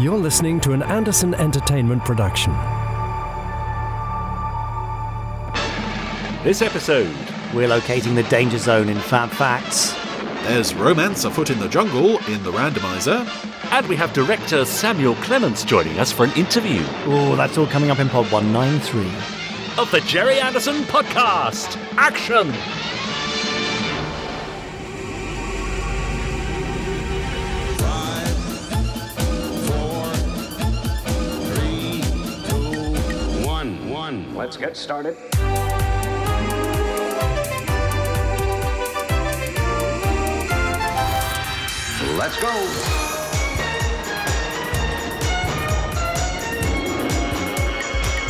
You're listening to an Anderson Entertainment production. This episode, We're locating the danger zone in Fab Facts. There's romance afoot in the jungle in the randomizer. and we have director Samuel Clemens joining us for an interview Oh, that's all coming up in Pod 193. of the Gerry Anderson Podcast. Action! Let's get started. Let's go.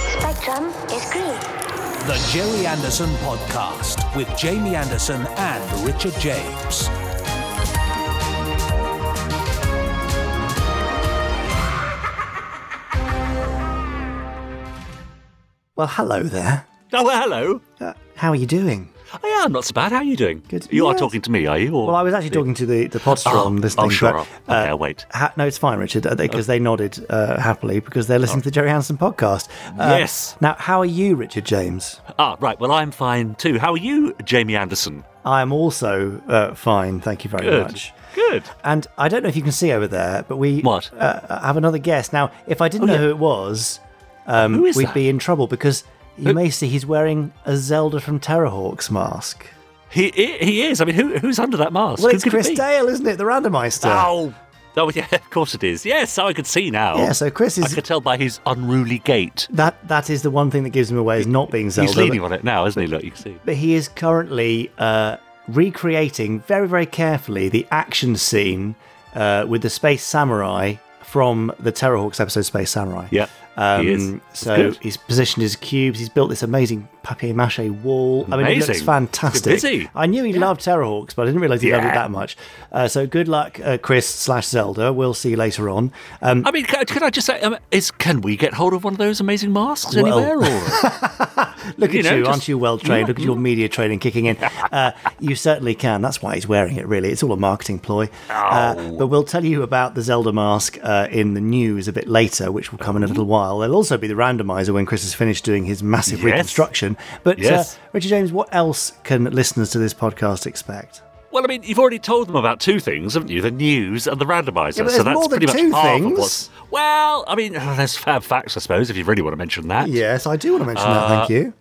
Spectrum is green. The Gerry Anderson Podcast with Jamie Anderson and Richard James. Well, hello there. Oh, well, hello. Uh, how are you doing? Oh, yeah, I'm not so bad. How are you doing? Good. You are talking to me, are you? Or Well, I was actually talking to the, the Podsteron Oh, listening. oh, sure. But, Okay, I'll wait. Ha- no, it's fine, Richard, because they nodded uh, happily because they're listening to the Gerry Anderson podcast. Uh, Yes. Now, how are you, Richard James? Ah, right. Well, I'm fine too. How are you, Jamie Anderson? I am also uh, fine, thank you very Good. much. Good. And I don't know if you can see over there, but we What? Uh, have another guest. Now, if I didn't Oh, know yeah. who it was, um, Who is we'd that? be in trouble because you may see he's wearing a Zelda from Terrahawks mask. He he, is. I mean, who, who's under that mask? Well, it's it Chris be? Dale, isn't it? The randomizer. Oh. Oh, yeah, of course it is. Yes, so I could see now. Yeah, so Chris is. I could tell by his unruly gait. That that is the one thing that gives him away is not being Zelda. He's leaning but, on it now, isn't he? Look, you can see. but he is currently uh, recreating very very carefully the action scene uh, with the Space Samurai from the Terrahawks episode Space Samurai. Yeah, Um, he. So he's positioned his cubes. He's built this amazing papier mache wall. I mean, it looks fantastic. I knew he loved Terrahawks, but I didn't realize he loved it that much. Uh, so good luck, uh, Chris slash Zelda. We'll see you later on. Um, I mean, can, can I just say, um, is can we get hold of one of those amazing masks Well- anywhere? Or Look you at know, you, just- aren't you well trained? Look at your media training kicking in. Uh, you certainly can. That's why he's wearing it, really. It's all a marketing ploy. Uh, Oh. but we'll tell you about the Zelda mask uh, in the news a bit later, which will come in a little while. There'll also be the randomizer when Chris has finished doing his massive Yes. reconstruction. But Yes. uh, Richard James, what else can listeners to this podcast expect? well, I mean, you've already told them about two things, haven't you? The news and the randomizer. Yeah, so that's pretty much two half of things. what's. Well, I mean, there's fab facts, I suppose, if you really want to mention that. Yes, I do want to mention that. Thank you.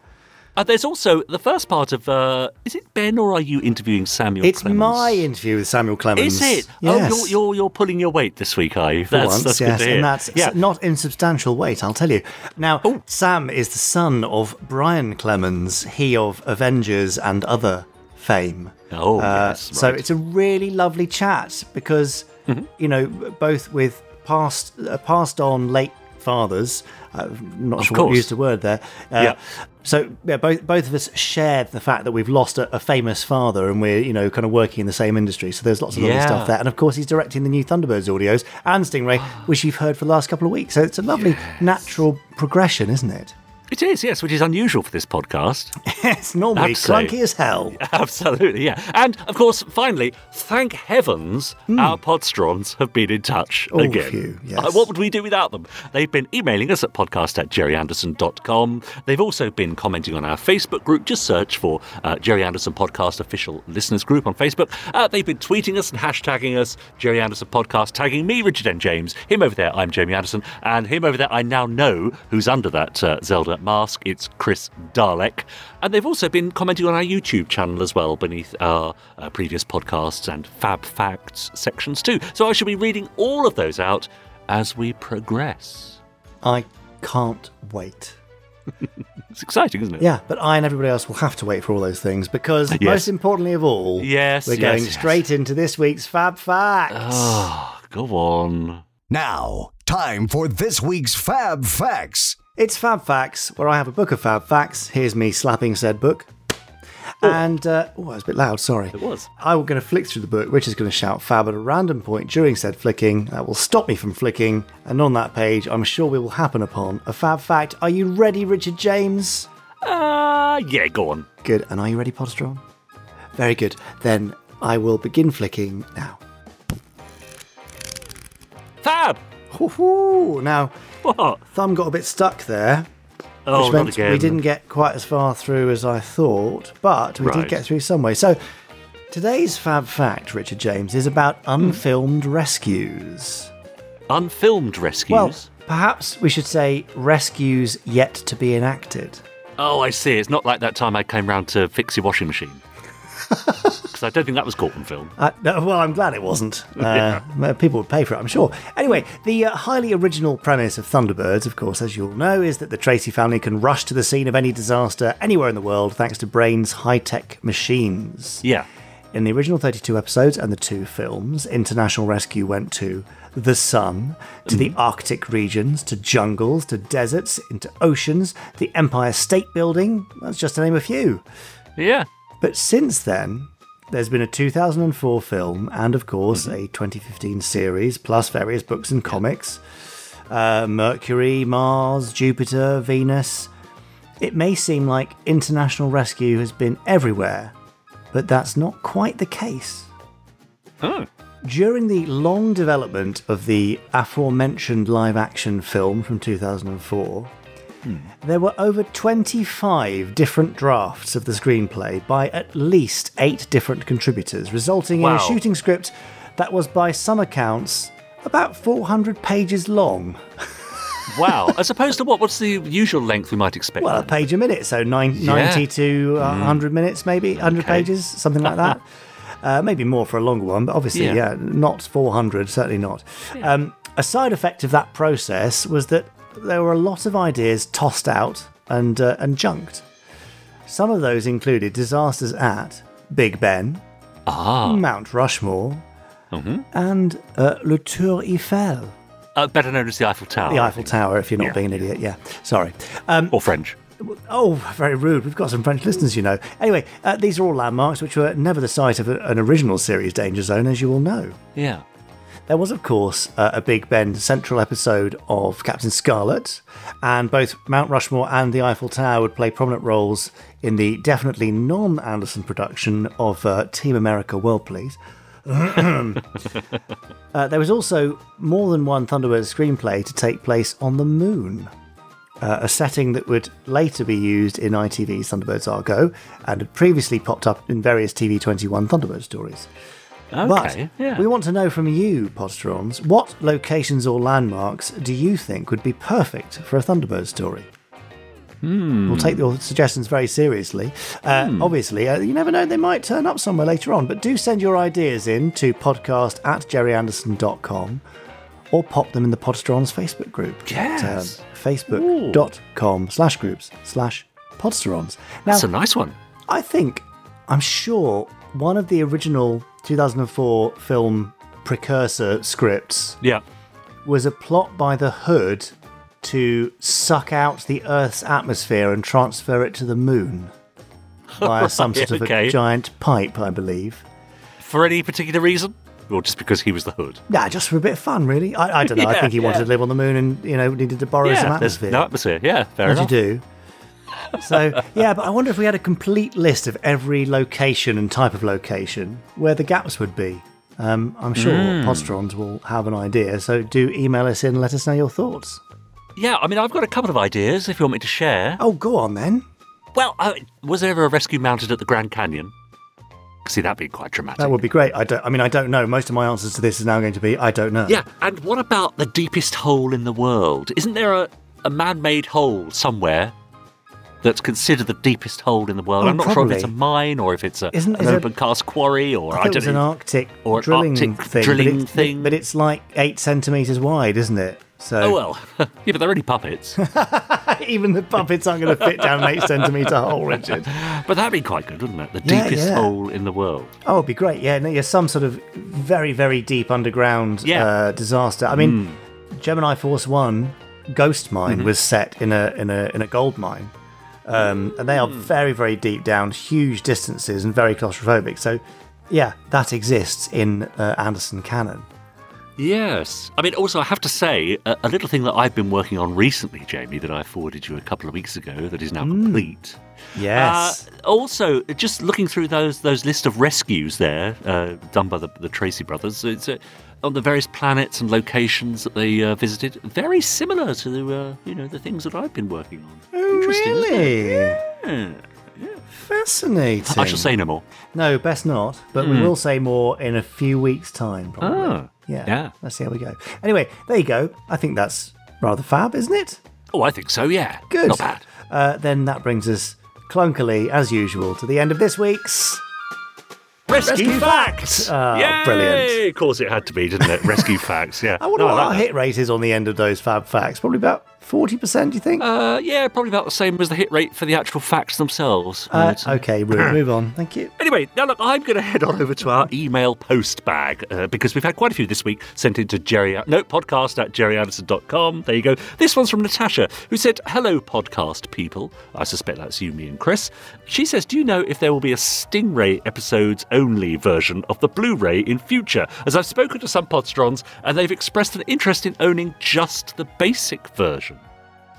Uh, there's also the first part of. Uh, is it Ben or are you interviewing Samuel? It's Clemens? my interview with Samuel Clemens. Is it? Yes. Oh, you're, you're you're pulling your weight this week, are you? For That's once, that's yes, good to hear. and that's yeah. not insubstantial weight, I'll tell you. Now, Oh. Sam is the son of Brian Clemens, he of Avengers and other fame. Oh, Uh, yes, So it's a really lovely chat because, Mm-hmm. you know, both with past uh, passed on late fathers. Uh, I'm not Of sure what course. used the word there. Uh, Yeah. So yeah, both both of us share the fact that we've lost a, a famous father, and we're you know kind of working in the same industry. So there's lots of lovely stuff there, and of course he's directing the new Thunderbirds audios and Stingray, which you've heard for the last couple of weeks. So it's a lovely natural progression, isn't it? It is, yes, which is unusual for this podcast. it's normally Absolutely. clunky as hell. Absolutely, yeah. And of course, finally, thank heavens our Podsterons have been in touch Oh, again. phew, yes. Uh, what would we do without them? They've been emailing us at podcast at gerryanderson.com. They've also been commenting on our Facebook group. Just search for uh, Gerry Anderson Podcast Official Listeners Group on Facebook. Uh, they've been tweeting us and hashtagging us, Gerry Anderson Podcast, tagging me, Richard N. James. Him over there, I'm Jamie Anderson. And him over there, I now know who's under that uh, Zelda mask. It's Chris Dalek. And they've also been commenting on our YouTube channel as well, beneath our uh, previous podcasts and Fab Facts sections too. So I shall be reading all of those out as we progress. I can't wait. It's exciting, isn't it? Yeah, but I and everybody else will have to wait for all those things because, Yes. most importantly of all, Yes, we're yes, going yes. straight into this week's Fab Facts. Oh, go on. Now, time for this week's Fab Facts. It's Fab Facts, where I have a book of Fab Facts. Here's me slapping said book. And, uh, oh, I was a bit loud, sorry. It was. I'm going to flick through the book. Rich is going to shout Fab at a random point during said flicking. That will stop me from flicking. And on that page, I'm sure we will happen upon a Fab Fact. Are you ready, Richard James? Uh, yeah, go on. Good. And are you ready, Podsteron? Very good. Then I will begin flicking now. Fab! Hoo-hoo. Now, What? thumb got a bit stuck there, Oh, which meant we didn't get quite as far through as I thought, but we did get through some way. So, today's Fab Fact, Richard James, is about Hmm. unfilmed rescues. Unfilmed rescues. Well, perhaps we should say rescues yet to be enacted. oh, I see. It's not like that time I came round to fix your washing machine. I don't think that was on film. Uh, no, well, I'm glad it wasn't. Uh, People would pay for it, I'm sure. Anyway, the uh, highly original premise of Thunderbirds, of course, as you all know, is that the Tracy family can rush to the scene of any disaster anywhere in the world thanks to Brains' high tech machines. Yeah. In the original 32 episodes and the two films, international rescue went to the sun, to the Arctic regions, to jungles, to deserts, into oceans, the Empire State Building. That's just to name a few. Yeah. But since then, there's been a 2004 film and, of course, a 2015 series, plus various books and comics. Uh, Mercury, Mars, Jupiter, Venus. It may seem like international rescue has been everywhere, but that's not quite the case. Oh. During the long development of the aforementioned live action film from 2004, there were over 25 different drafts of the screenplay by at least eight different contributors, resulting in a shooting script that was, by some accounts, about 400 pages long. Wow. As opposed to what? What's the usual length we might expect? Well, a page a minute, so nine, 90 to uh, 100 minutes, maybe 100 Mm. Okay. pages, something like that. uh, maybe more for a longer one, but obviously, Yeah. yeah, not 400, certainly not. Um, a side effect of that process was that there were a lot of ideas tossed out and uh, and junked. Some of those included disasters at Big Ben, ah. Mount Rushmore, Mm-hmm. and uh, Le Tour Eiffel, Uh, better known as the Eiffel Tower. the Eiffel Tower. If you're not Yeah. being an idiot, yeah, sorry. Um, Or French. Oh, very rude. We've got some French listeners, you know. Anyway, uh, these are all landmarks which were never the site of a- an original series Danger Zone, as you all know. Yeah. There was, of course, uh, a Big Ben central episode of Captain Scarlet, and both Mount Rushmore and the Eiffel Tower would play prominent roles in the definitely non Anderson production of uh, Team America World Police. uh, there was also more than one Thunderbird screenplay to take place on the moon. Uh, a setting that would later be used in ITV's Thunderbirds Are Go and had previously popped up in various TV21 Thunderbird stories. Okay. But yeah. we want to know from you, Podsterons, what locations or landmarks do you think would be perfect for a Thunderbird story? Hmm. We'll take your suggestions very seriously. Uh, Obviously, uh, you never know, they might turn up somewhere later on, but do send your ideas in to podcast at gerryanderson.com or pop them in the Podsterons Facebook group. Yes. At, um, facebook.com slash groups slash Podsterons. Now, That's a nice one. I think, I'm sure, one of the original 2004 film precursor scripts Yeah. was a plot by the Hood to suck out the Earth's atmosphere and transfer it to the moon via some sort of okay. a giant pipe, I believe. For any particular reason? Or just because he was the hood? Yeah, just for a bit of fun, really. I, I don't know. I think he wanted yeah. to live on the moon and, you know, needed to borrow some yeah. there's atmosphere. No atmosphere. Yeah, fair As you enough. do. So, yeah, but I wonder if we had a complete list of every location and type of location where the gaps would be. Um, I'm sure Hmm. Podsterons will have an idea, so do email us in and let us know your thoughts. Yeah, I mean, I've got a couple of ideas if you want me to share. Oh, go on then. Well, uh, was there ever a rescue mounted at the Grand Canyon? See, that'd be quite dramatic. That would be great. I don't. I mean, I don't know. Most of my answers to this is now going to be I don't know. Yeah, and what about the deepest hole in the world? Isn't there a, a man made hole somewhere that's considered the deepest hole in the world? Oh, I'm not sure if it's a mine or if it's a, Isn't- an open cast quarry or I I, don't an know. Arctic or an drilling Arctic thing, drilling but it's, thing. But it's like eight centimeters wide, isn't it? So Oh well, yeah, but they're only puppets. even the puppets aren't going to fit down an eight centimeter hole, Richard. but that'd be quite good, wouldn't it? The Yeah, deepest yeah. hole in the world. Oh, it'd be great. Yeah, no, yeah, some sort of very, very deep underground Yeah. uh, disaster. I mean, Hmm. Gemini Force One Ghost Mine Mm-hmm. was set in a in a in a gold mine, um, and they are Hmm. very, very deep down, huge distances, and very claustrophobic. So, yeah, that exists in uh, Anderson canon. Yes. I mean, also, I have to say, a, a little thing that I've been working on recently, Jamie, that I forwarded you a couple of weeks ago that is now complete. Yes. Uh, also, just looking through those those list of rescues there, uh, done by the, the Tracy brothers, it's uh, on the various planets and locations that they uh, visited, very similar to the uh, you know the things that I've been working on. oh, Interesting, really? Yeah. Fascinating. I shall say no more. No, best not. But we will say more in a few weeks' time, probably. Ah, yeah. yeah. Let's see how we go. Anyway, there you go. I think that's rather fab, isn't it? Oh, I think so. Yeah. Good. Not bad. Uh, then that brings us clunkily, as usual, to the end of this week's. Rescue, Rescue facts. Oh, Yay! brilliant. Of course, it had to be, didn't it? Rescue facts. Yeah. I wonder No, what like our that. hit rate is on the end of those fab facts. Probably about 40%, do you think? Uh, yeah, probably about the same as the hit rate for the actual facts themselves. Uh, okay, move on. Thank you. Anyway, now look, I'm going to head on over to our email post bag uh, because we've had quite a few this week sent into Gerry, no, podcast at gerryanderson.com. There you go. This one's from Natasha, who said, Hello, podcast people. I suspect that's you, me, and Chris. She says, Do you know if there will be a Stingray episodes only version of the Blu ray in future? As I've spoken to some podsterons and they've expressed an interest in owning just the basic version.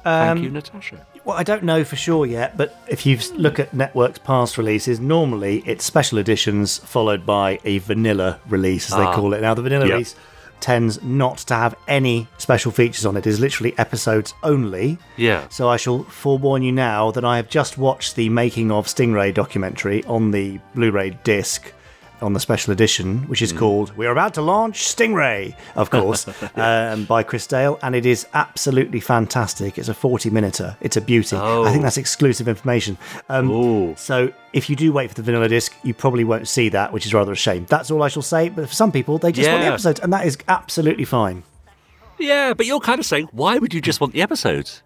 Thank you, Natasha. Well, I don't know for sure yet, but if you look at Network's past releases, normally it's special editions followed by a vanilla release, as they call it. Now, the vanilla Ah. Yeah. release tends not to have any special features on it. It is literally episodes only. Yeah. So I shall forewarn you now that I have just watched the making of Stingray documentary on the Blu-ray disc on the special edition, which is called "We're About to Launch Stingray," of course, um, by Chris Dale, and it is absolutely fantastic. It's a forty-minuter. It's a beauty. I think that's exclusive information. Um, so if you do wait for the vanilla disc, you probably won't see that, which is rather a shame. That's all I shall say. But for some people, they just want the episodes, and that is absolutely fine. Yeah, but you're kind of saying, why would you just want the episodes?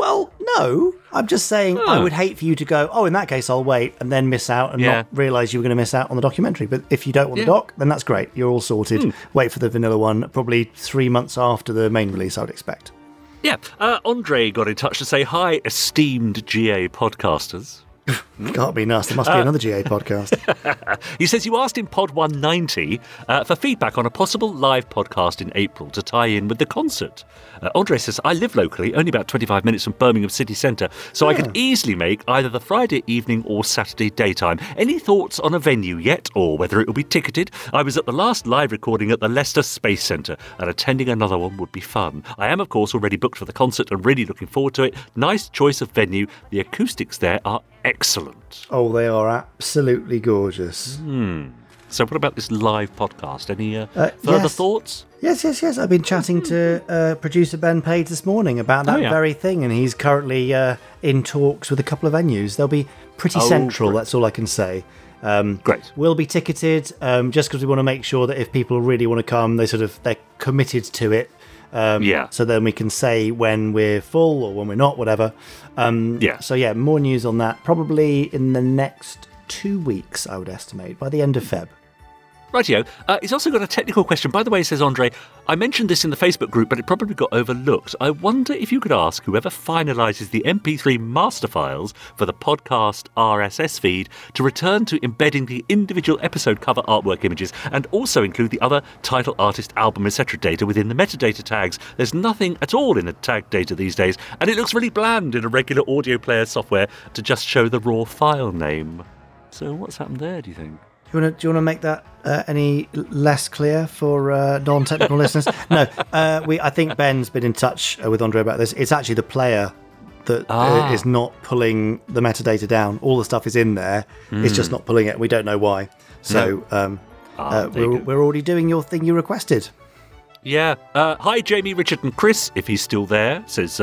Well, no. I'm just saying I would hate for you to go, oh, in that case, I'll wait and then miss out and Yeah. not realise you were going to miss out on the documentary. But if you don't want Yeah. the doc, then that's great. You're all sorted. Hmm. Wait for the vanilla one, probably three months after the main release, I would expect. Yeah, uh, Andre got in touch to say hi, esteemed GA podcasters. Can't be nice. There must be Uh, another GA podcast. He says you asked in Pod 190 uh, for feedback on a possible live podcast in April to tie in with the concert. Uh, Andre says, I live locally, only about 25 minutes from Birmingham city centre, so I could easily make either the Friday evening or Saturday daytime. Any thoughts on a venue yet, or whether it will be ticketed? I was at the last live recording at the Leicester Space Centre, and attending another one would be fun. I am, of course, already booked for the concert and really looking forward to it. Nice choice of venue. The acoustics there are excellent. oh, they are absolutely gorgeous. So, what about this live podcast? Any uh, Uh, further yes. thoughts? Yes, yes, yes. I've been chatting to uh, producer Ben Page this morning about that Oh, yeah. very thing, and he's currently uh, in talks with a couple of venues. They'll be pretty Oh, central, great. that's all I can say. Um, Great. Will be ticketed um, just because we want to make sure that if people really want to come, they sort of they're committed to it. Um, Yeah. So then we can say when we're full or when we're not, whatever. Um, Yeah. So yeah, more news on that probably in the next two weeks, I would estimate, by the end of Feb. Rightio. Uh, he's also got a technical question. By the way, says Andre, I mentioned this in the Facebook group, but it probably got overlooked. I wonder if you could ask whoever finalises the MP3 master files for the podcast RSS feed to return to embedding the individual episode cover artwork images and also include the other title, artist, album, etc. data within the metadata tags. There's nothing at all in the tag data these days, and it looks really bland in a regular audio player software to just show the raw file name. So, what's happened there, do you think? Do you want to do you want to make that uh, any less clear for uh, non-technical listeners? No, uh, we. I think Ben's been in touch uh, with Andre about this. It's actually the player that uh, Ah. is not pulling the metadata down. All the stuff is in there. It's just not pulling it. We don't know why. So um, Ah, uh, we're, we're already doing your thing you requested. Yeah. Uh, hi, Jamie, Richard, and Chris, if he's still there. Says,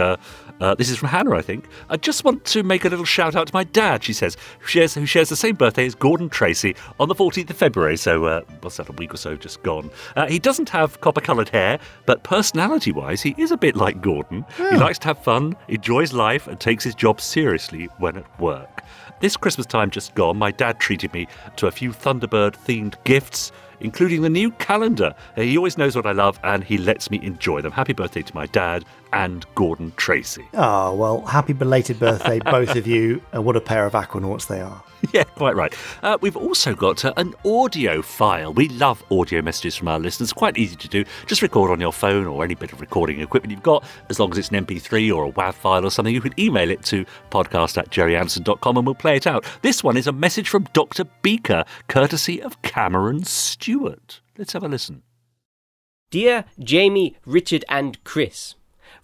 uh, this is from Hannah, I think. I just want to make a little shout out to my dad, she says, who shares, who shares the same birthday as Gordon Tracy on the 14th of February. So, uh, what's that, a week or so just gone? Uh, he doesn't have copper coloured hair, but personality wise, he is a bit like Gordon. He likes to have fun, enjoys life, and takes his job seriously when at work. This Christmas time just gone, my dad treated me to a few Thunderbird themed gifts including the new calendar. He always knows what I love and he lets me enjoy them. Happy birthday to my dad and Gordon Tracy. Oh well, happy belated birthday, both of you. And what a pair of aquanauts they are. Yeah, quite right. Uh, we've also got uh, an audio file. We love audio messages from our listeners. Quite easy to do. Just record on your phone or any bit of recording equipment you've got. As long as it's an MP3 or a WAV file or something, you can email it to podcast at gerryanderson.com and we'll play it out. This one is a message from Dr. Beaker, courtesy of Cameron Stewart. Let's have a listen. Dear Jamie, Richard, and Chris,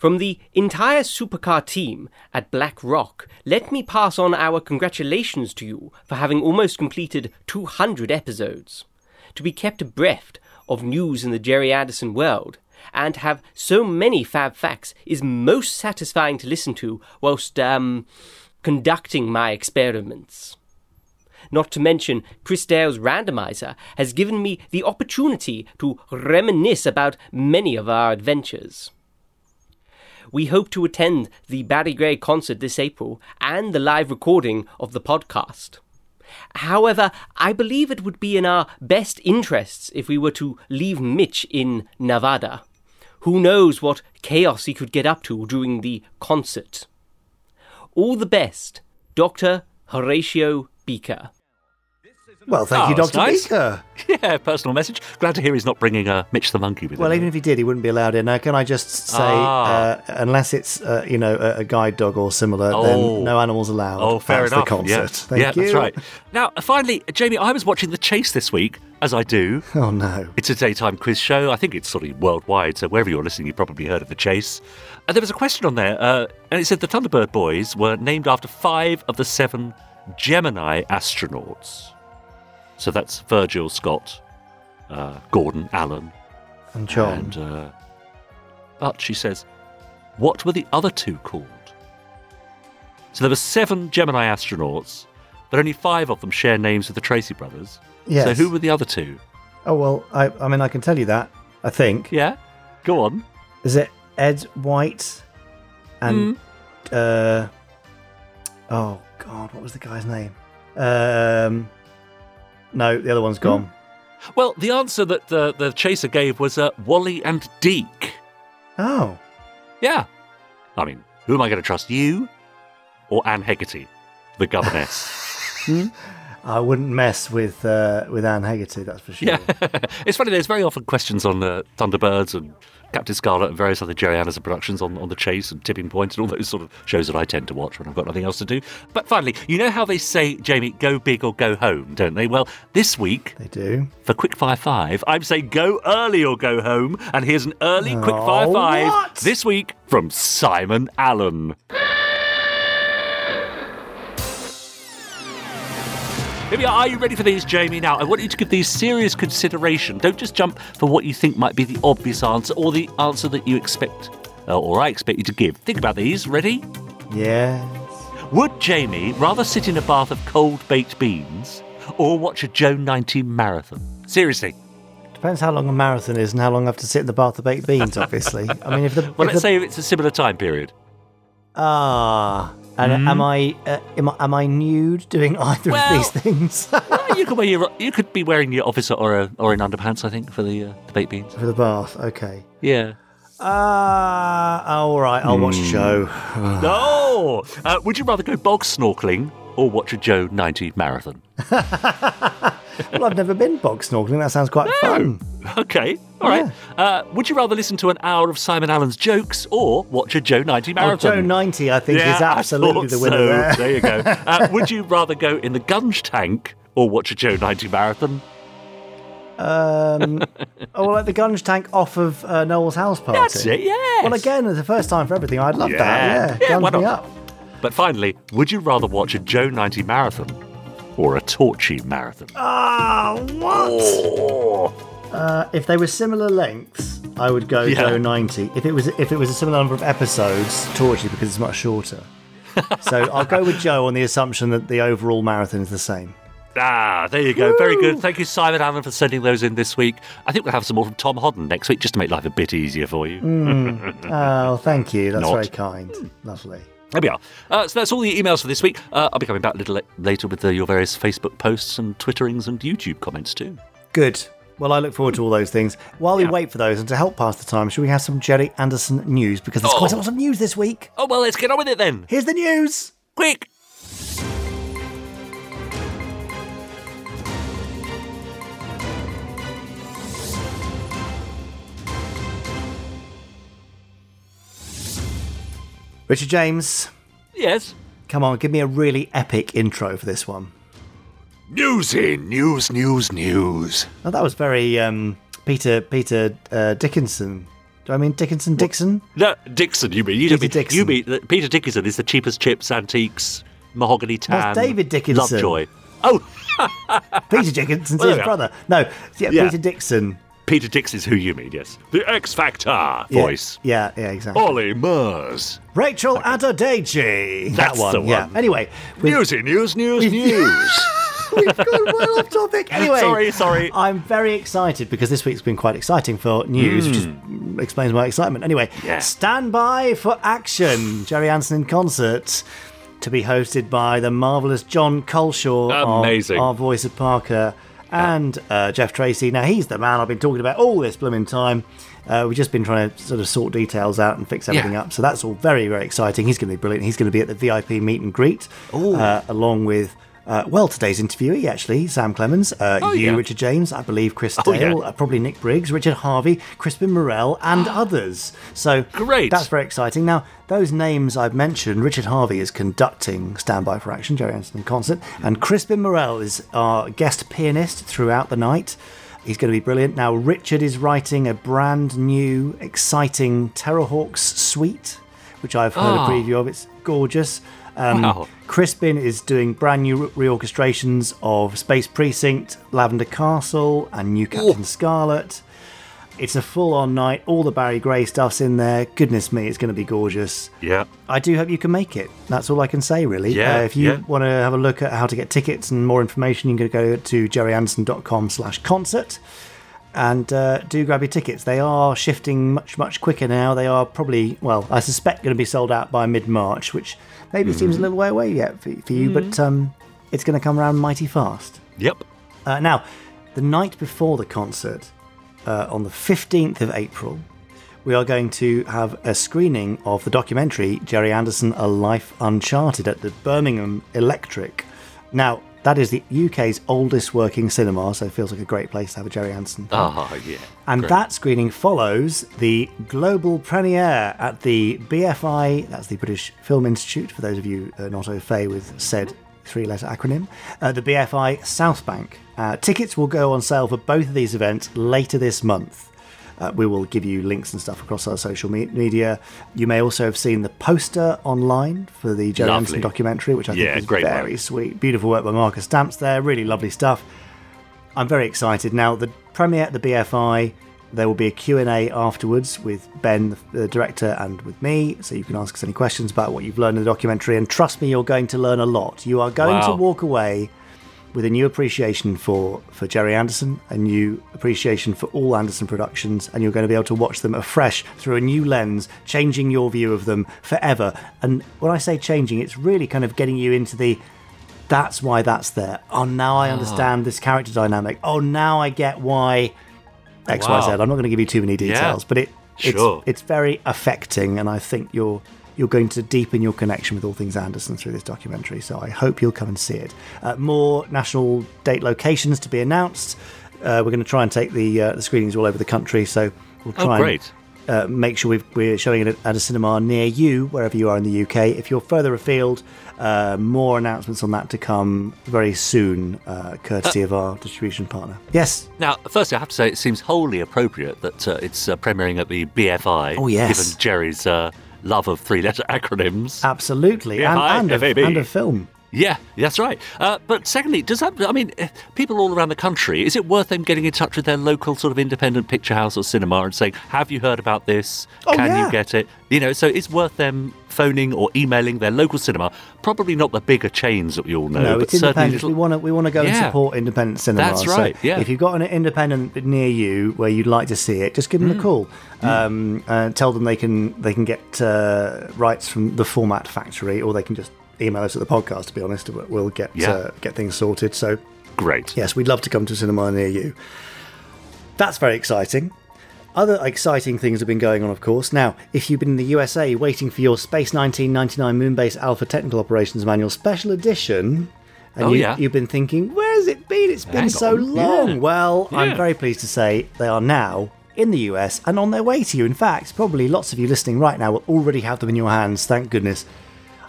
from the entire supercar team at Black Rock, let me pass on our congratulations to you for having almost completed 200 episodes. To be kept abreast of news in the Gerry Anderson world and have so many fab facts is most satisfying to listen to whilst um, conducting my experiments. Not to mention, Chris Dale's randomizer has given me the opportunity to reminisce about many of our adventures. We hope to attend the Barry Gray concert this April and the live recording of the podcast. However, I believe it would be in our best interests if we were to leave Mitch in Nevada. Who knows what chaos he could get up to during the concert? All the best, Dr. Horatio Beaker. Well, thank Oh, you, Dr. nice. Beaker. Yeah, personal message. Glad to hear he's not bringing uh, Mitch the monkey with Well, him. Well, even if he did, he wouldn't be allowed in. Now, can I just say, Ah. uh, unless it's uh, you know a, a guide dog or similar, Oh. then no animals allowed. Oh, fair That's enough. The concert. Yeah, Thank yeah you. that's right. Now, finally, Jamie, I was watching The Chase this week, as I do. Oh no. It's a daytime quiz show. I think it's sort of worldwide, so wherever you're listening, you've probably heard of The Chase. And there was a question on there, uh, and it said the Thunderbird boys were named after five of the seven Gemini astronauts. So that's Virgil Scott, uh, Gordon Alan, And John. and. Uh, but she says, what were the other two called? So there were seven Gemini astronauts, but only five of them share names with the Tracy brothers. Yes. So who were the other two? Oh well, I, I mean, I can tell you that. I think Yeah, go on. is it Ed White and Hmm. uh, oh god, what was the guy's name? Um, no, the other one's gone. Well, the answer that the, the chaser gave was uh, Wally and Deke. Oh, Yeah. I mean, who am I going to trust, you or Anne Hegarty, the governess? I wouldn't mess with uh, with Anne Hegarty, that's for sure. yeah. it's funny, there's very often questions on uh, Thunderbirds and Captain Scarlet and various other Gerry Anderson productions on, on The Chase and Tipping Point and all those sort of shows that I tend to watch when I've got nothing else to do. But finally, you know how they say, Jamie, go big or go home, don't they? Well, this week, They do. for Quickfire 5, I'm saying go early or go home. And here's an early Quickfire Oh, 5 what? this week from Simon Allen. Here are. Are you ready for these, Jamie? Now, I want you to give these serious consideration. Don't just jump for what you think might be the obvious answer or the answer that you expect, uh, or I expect you to give. Think about these. Ready? Yes. Would Jamie rather sit in a bath of cold baked beans or watch a Joe 90 marathon? Seriously. Depends how long a marathon is and how long I have to sit in the bath of baked beans. Obviously, I mean, if the Well, if let's the- say it's a similar time period. ah, and am I uh, am, I- am I nude doing either Well- of these things Well, you could wear your, you could be wearing your officer or a, or in underpants, I think, for the, uh, the baked beans. for the bath? Okay. Yeah. Ah, all right. I'll watch Hmm. Joe. No. Uh, would you rather go bog snorkeling or watch a Joe 90 marathon? Well, I've never been bog snorkeling. That sounds quite fun. Okay. All right. Uh, would you rather listen to an hour of Simon Allen's jokes or watch a Joe 90 Oh, marathon? Joe ninety, I think, yeah, is absolutely the winner so. there. There you go. Uh, would you rather go in the Gunge tank or watch a Joe 90 marathon? Um, oh, like the gunge tank off of uh, Noel's house party. That's it, yes. Well, again, it's the first time for everything. I'd love that. Yeah, Yeah, why me not? up. But finally, would you rather watch a Joe 90 marathon or a Torchy marathon? Ah, what? Oh. Uh, if they were similar lengths, I would go Yeah. Joe ninety. If it was if it was a similar number of episodes, Torchy because it's much shorter. so I'll go with Joe on the assumption that the overall marathon is the same. Ah, there you go. Very good. Thank you, Simon Allen, for sending those in this week. I think we'll have some more from Tom Hodden next week just to make life a bit easier for you. Oh, thank you. That's Not. very kind. Lovely. There we are. Uh, so that's all the emails for this week. Uh, I'll be coming back a little later with uh, your various Facebook posts and Twitterings and YouTube comments too. Good. Well, I look forward to all those things. While we wait for those and to help pass the time, should we have some Gerry Anderson news? Because there's oh. quite a lot of news this week. Oh, well, let's get on with it then. Here's the news. Quick. Richard James. Yes. Come on, give me a really epic intro for this one. News in news, news, news. Oh, that was very um, Peter Peter uh, Dickinson. Do I mean Dickinson Dixon? No, Dixon. You mean you Peter mean, Dixon. You mean that Peter Dickinson is the cheapest chips, antiques, mahogany tan. David Dickinson. Lovejoy. Oh, Peter Dickinson's Well, his brother. No, yeah, Yeah. Peter Dixon. Peter Dix is who you mean. Yes, the X Factor Yeah, voice. Yeah, yeah, exactly. Ollie Murs. Rachel Adedeji. That's that one. the one. Yeah. Anyway, with- News news, news, news. We've gone well off topic. Anyway, Sorry, sorry. I'm very excited because this week's been quite exciting for news, which is, explains my excitement. Anyway, Hmm. Yeah. stand by for action. Gerry Anderson in concert to be hosted by the marvelous Jon Culshaw, Amazing. our voice of Parker, and uh, Jeff Tracy. Now he's the man I've been talking about all this blooming time. Uh, we've just been trying to sort of sort details out and fix everything Yeah. up. So that's all very, very exciting. He's going to be brilliant. He's going to be at the VIP meet and greet, uh, along with, uh, well, today's interviewee, actually, Sam Clemens, uh, Oh, you, yeah. Richard James, I believe Chris Oh, yeah. Dale, uh, probably Nick Briggs, Richard Harvey, Crispin Merrell, and others. So Great. That's very exciting. Now, those names I've mentioned, Richard Harvey is conducting Standby for Action, Gerry Anderson concert, and Crispin Merrell is our guest pianist throughout the night. He's going to be brilliant. Now, Richard is writing a brand new, exciting Terrahawks suite, which I've heard Oh. a preview of. It's gorgeous. Um, Wow. Crispin is doing brand new re- reorchestrations of Space Precinct, Lavender Castle, and New Captain Scarlet. It's a full on night. All the Barry Gray stuff's in there. Goodness me, it's going to be gorgeous. yeah. I do hope you can make it. That's all I can say, really. Yeah, Uh, if you yeah. want to have a look at how to get tickets and more information, you can go to gerryanderson.com slash concert and uh, do grab your tickets. They are shifting much, much quicker now. They are probably, well, I suspect going to be sold out by mid-March, which maybe Mm-hmm. seems a little way away yet for, for you, but um, it's going to come around mighty fast. Yep. Uh, now, the night before the concert, uh, on the 15th of April, we are going to have a screening of the documentary Gerry Anderson A Life Uncharted at the Birmingham Electric. Now, that is the UK's oldest working cinema, so it feels like a great place to have a Gerry film. Oh, yeah. And Great. that screening follows the global premiere at the BFI, that's the British Film Institute, for those of you uh, not au fait with said three letter acronym, uh, the BFI South Bank. Uh, tickets will go on sale for both of these events later this month. Uh, we will give you links and stuff across our social me- media. You may also have seen the poster online for the Lovely. Anderson documentary, which I Yeah, think is great very one. sweet. Beautiful work by Marcus Stamps there, really lovely stuff. I'm very excited. Now, the premiere at the BFI, there will be a Q&A afterwards with Ben, the director, and with me, so you can ask us any questions about what you've learned in the documentary, and trust me, you're going to learn a lot. You are going to walk away with a new appreciation for, for Gerry Anderson, a new appreciation for all Anderson productions, and you're going to be able to watch them afresh through a new lens, changing your view of them forever. And when I say changing, it's really kind of getting you into the that's why that's there. Oh, now I ah. understand this character dynamic. Oh, now I get why X, Y, Wow. Z. I'm not going to give you too many details, but it it's, Sure. it's very affecting, and I think you're you're going to deepen your connection with all things Anderson through this documentary. So I hope you'll come and see it. Uh, more national date locations to be announced. Uh, we're going to try and take the uh, the screenings all over the country. So we'll Oh, try great. and uh, make sure we've, we're showing it at, a cinema near you, wherever you are in the UK. If you're further afield, uh, more announcements on that to come very soon, uh, courtesy of our distribution partner. Yes. Now, firstly, I have to say it seems wholly appropriate that uh, it's uh, premiering at the BFI. Oh, yes. Given Gerry's uh, love of three-letter acronyms. Absolutely, Yeah, and, hi, and, FAB. and a film. Yeah, that's right. Uh, but secondly, does that? I mean, eh, people all around the country. Is it worth them getting in touch with their local sort of independent picture house or cinema and saying, "Have you heard about this? Oh, Can yeah. you get it?" You know, so it's worth them phoning or emailing their local cinema. Probably not the bigger chains that we all know, No, but it's independent. little- We want to we want to go and support independent cinema. That's right, yeah. If you've got an independent near you where you'd like to see it, just give them Mm. a call. Um, uh, tell them they can they can get uh, rights from the Format Factory, or they can just email us at the podcast. To be honest, we'll get Yeah. uh, get things sorted. So great. yes, we'd love to come to a cinema near you. That's very exciting. Other exciting things have been going on, of course. Now, if you've been in the USA waiting for your Space 1999 Moonbase Alpha Technical Operations Manual Special Edition, and Oh, you, yeah. you've been thinking, where has it been? It's been Hang so on, long. yeah. Well, I'm very pleased to say they are now in the US and on their way to you. In fact, probably lots of you listening right now will already have them in your hands, thank goodness.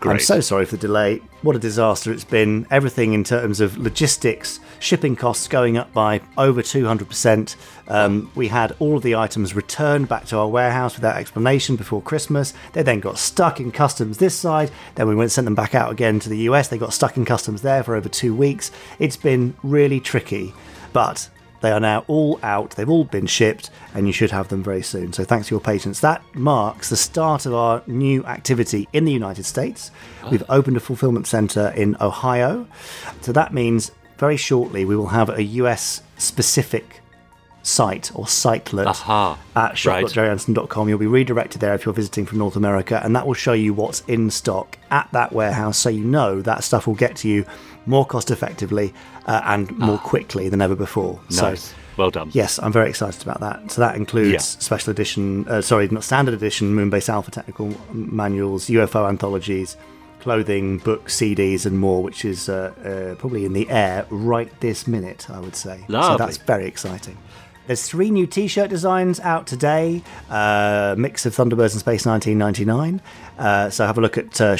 I'm so sorry for the delay. What a disaster it's been. Everything in terms of logistics, shipping costs going up by over 200%. Um, we had all of the items returned back to our warehouse without explanation before Christmas. They then got stuck in customs this side. Then we went and sent them back out again to the US. They got stuck in customs there for over two weeks. It's been really tricky. But they are now all out, they've all been shipped, and you should have them very soon. So thanks for your patience. That marks the start of our new activity in the United States. Ah. We've opened a fulfillment center in Ohio. So that means very shortly we will have a US specific site or sitelet Aha, at right. You'll be redirected there if you're visiting from North America, and that will show you what's in stock at that warehouse so you know that stuff will get to you more cost effectively uh, and more quickly than ever before. Ah. Nice. So, well done. yes, I'm very excited about that. So that includes Yeah. special edition, uh, sorry, not standard edition Moonbase Alpha technical manuals, UFO anthologies. Clothing, books, CDs, and more, which is uh, uh, probably in the air right this minute, I would say. Lovely. So that's very exciting. There's three new T-shirt designs out today. Uh, mix of Thunderbirds and Space 1999. Uh, so have a look at uh,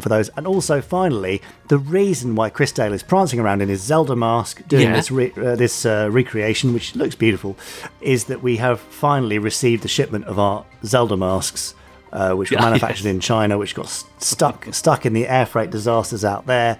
for those. And also, finally, the reason why Chris Dale is prancing around in his Zelda mask doing Yeah. this re- uh, this uh, recreation, which looks beautiful, is that we have finally received the shipment of our Zelda masks. Uh, which were manufactured yes. in China, which got stuck stuck in the air freight disasters out there,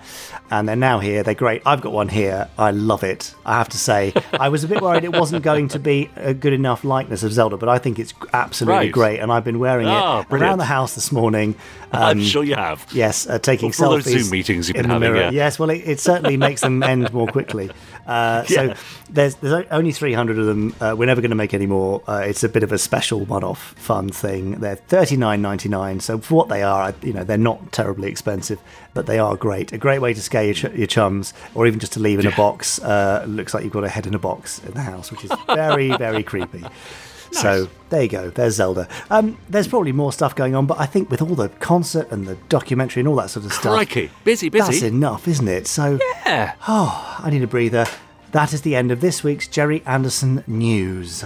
and they're now here. They're great. I've got one here. I love it. I have to say, I was a bit worried it wasn't going to be a good enough likeness of Zelda, but I think it's absolutely Right. great, and I've been wearing Ah, it brilliant. around the house this morning. I'm um, sure you have. Yes, uh, taking For all those selfies Zoom meetings you've in been the having, mirror. yeah. Yes, well, it, it certainly makes them end more quickly. Uh, So Yeah. there's there's only 300 of them. Uh, we're never going to make any more. Uh, it's a bit of a special one-off fun thing. They're 39.99. So for what they are, you know, they're not terribly expensive, but they are great. A great way to scare your, ch- your chums, or even just to leave in a box. Uh, looks like you've got a head in a box in the house, which is very very creepy. So there you go. There's Zelda. Um, there's probably more stuff going on, but I think with all the concert and the documentary and all that sort of stuff, Crikey. Busy, busy. that's enough, isn't it? So Yeah. Oh, I need a breather. That is the end of this week's Gerry Anderson news.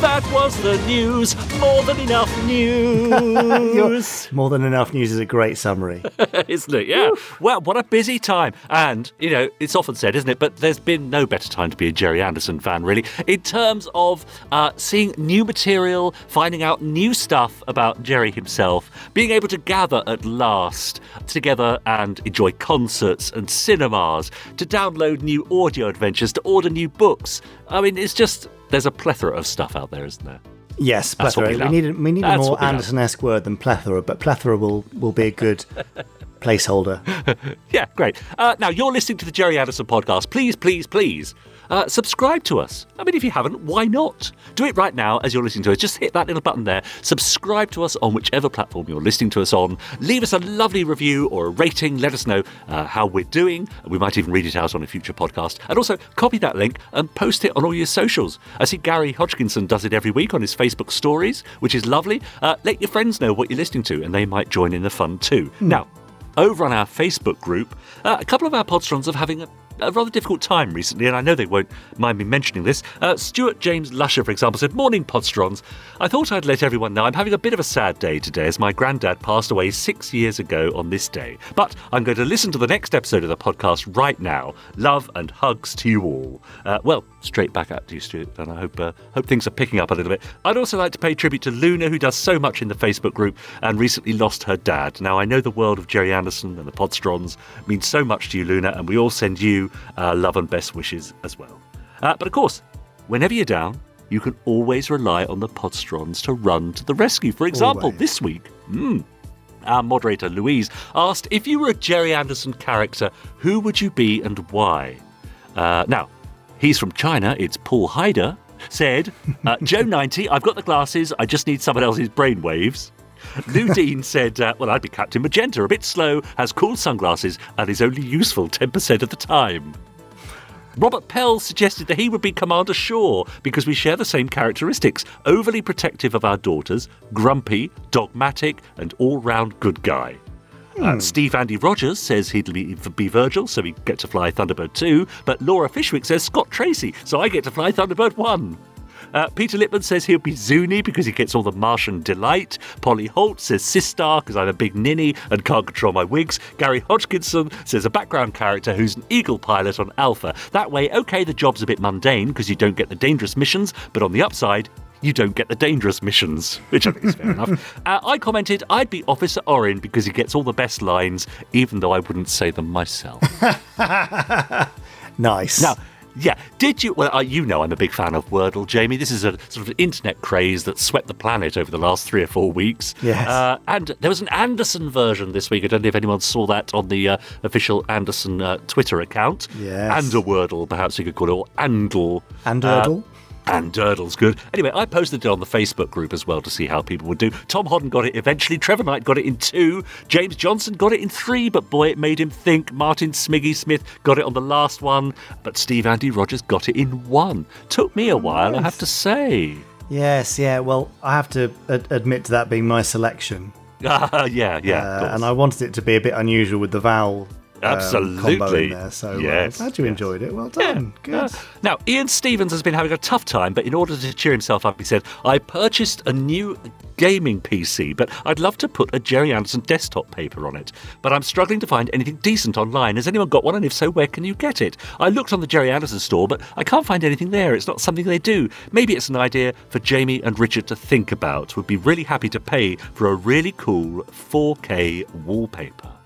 That was the news. More than enough news. More than enough news is a great summary. isn't it? Yeah. Well, what a busy time. And, you know, it's often said, isn't it? But there's been no better time to be a Gerry Anderson fan, really, in terms of uh, seeing new material, finding out new stuff about Gerry himself, being able to gather at last together and enjoy concerts and cinemas, to download new audio adventures, to order new books. I mean, it's just, there's a plethora of stuff out there, isn't there? Yes, plethora. we We, love. need a, we need a more. Anderson-esque word than plethora, but plethora will, will be a good placeholder. Yeah, great. Uh, now, you're listening to the Gerry Anderson podcast. Please, please, please uh, subscribe to us. I mean, if you haven't, why not? Do it right now as you're listening to us. Just hit that little button there. Subscribe to us on whichever platform you're listening to us on. Leave us a lovely review or a rating. Let us know uh, how we're doing. We might even read it out on a future podcast. And also, copy that link and post it on all your socials. I see Gary Hodgkinson does it every week on his Facebook stories, which is lovely. Uh, let your friends know what you're listening to, and they might join in the fun too. Now, over on our Facebook group, uh, a couple of our podstrons are having a, a rather difficult time recently, and I know they won't mind me mentioning this. Uh, Stuart James Lusher, for example, said, Morning, podsterons. I thought I'd let everyone know I'm having a bit of a sad day today as my granddad passed away six years ago on this day. But I'm going to listen to the next episode of the podcast right now. Love and hugs to you all. Uh, well, straight back at you, Stuart, and I hope, uh, hope things are picking up a little bit. I'd also like to pay tribute to Luna, who does so much in the Facebook group and recently lost her dad. Now, I know the world of Gerry Anderson and the Podsterons means so much to you, Luna, and we all send you uh, love and best wishes as well. Uh, but of course, whenever you're down, you can always rely on the Podsterons to run to the rescue. For example, Always. this week, mm, our moderator Louise asked if you were a Gerry Anderson character, who would you be and why? Uh, now, he's from China. It's Paul Hyder. Said, uh, Joe 90, I've got the glasses. I just need someone else's brainwaves. Lou Dean said, uh, Well, I'd be Captain Magenta, a bit slow, has cool sunglasses, and is only useful 10% of the time. Robert Pell suggested that he would be Commander Shore because we share the same characteristics overly protective of our daughters, grumpy, dogmatic, and all round good guy. Uh, Steve Andy Rogers says he'd be, Virgil, so we get to fly Thunderbird 2, but Laura Fishwick says Scott Tracy, so I get to fly Thunderbird 1. Uh, Peter Lippman says he'll be Zuni because he gets all the Martian delight. Polly Holt says Sistar because I'm a big ninny and can't control my wigs. Gary Hodgkinson says a background character who's an eagle pilot on Alpha. That way, okay, the job's a bit mundane because you don't get the dangerous missions, but on the upside, you don't get the dangerous missions, which I think is fair enough. Uh, I commented I'd be Officer Orin because he gets all the best lines, even though I wouldn't say them myself. Nice. Now, yeah, did you? Well, uh, you know I'm a big fan of Wordle, Jamie. This is a sort of internet craze that swept the planet over the last three or four weeks. Yes. Uh, and there was an Anderson version this week. I don't know if anyone saw that on the uh, official Anderson uh, Twitter account. Yes. And a Wordle, perhaps you could call it, or Andle. And Uh, Erdl. And Durdle's good. Anyway, I posted it on the Facebook group as well to see how people would do. Tom Hodden got it eventually. Trevor Knight got it in two. James Johnson got it in three, but boy, it made him think. Martin Smiggy Smith got it on the last one, but Steve Andy Rogers got it in one. Took me a while, I have to say. Yes, yeah. Well, I have to ad- admit to that being my selection. Ah, yeah, yeah. Uh, and I wanted it to be a bit unusual with the vowel Absolutely. in there. So uh, Yes, glad you yes. enjoyed it. Well done. Good. Uh, now, Ian Stevens has been having a tough time, but in order to cheer himself up, he said, I purchased a new gaming PC, but I'd love to put a Gerry Anderson desktop paper on it. But I'm struggling to find anything decent online. Has anyone got one? And if so, where can you get it? I looked on the Gerry Anderson store, but I can't find anything there. It's not something they do. Maybe it's an idea for Jamie and Richard to think about. Would be really happy to pay for a really cool 4K wallpaper.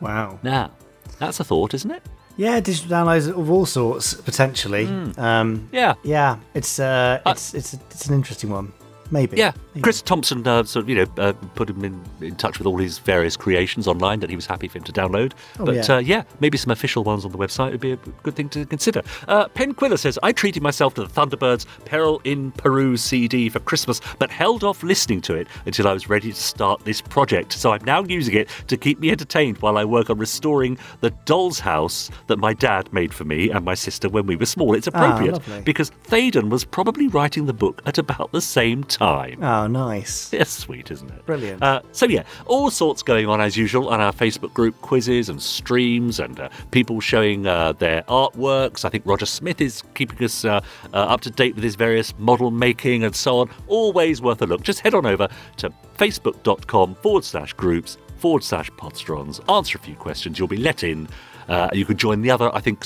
Wow. Now, that's a thought, isn't it? Yeah, digital downloads of all sorts potentially. Um, Yeah. yeah, it's uh, it's it's it's an interesting one. Maybe. Yeah, Chris Thompson uh, sort of you know uh, put him in, in touch with all his various creations online that he was happy for him to download. Oh, but yeah. Uh, yeah, maybe some official ones on the website would be a good thing to consider. Uh, Pen Quiller says I treated myself to the Thunderbirds Peril in Peru CD for Christmas, but held off listening to it until I was ready to start this project. So I'm now using it to keep me entertained while I work on restoring the doll's house that my dad made for me and my sister when we were small. It's appropriate lovely. because Theydon was probably writing the book at about the same time. Oh, nice. It's sweet, isn't it? Brilliant. Uh, so yeah, all sorts going on as usual on our Facebook group, quizzes and streams, and uh, people showing uh, their artworks. I think Roger Smith is keeping us uh, uh, up to date with his various model making and so on. Always worth a look. Just head on over to facebook.com forward slash groups forward slash podsterons. Answer a few questions. You'll be let in. Uh, you can join the other, I think,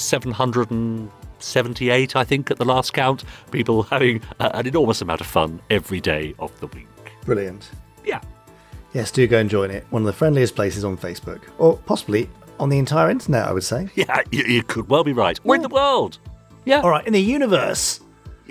778, I think, at the last count. People having uh, an enormous amount of fun every day of the week. Brilliant. Yeah. Yes, do go and join it. One of the friendliest places on Facebook, or possibly on the entire internet. I would say. Yeah, you, you could well be right. Or in the world. Yeah. All right, in the universe.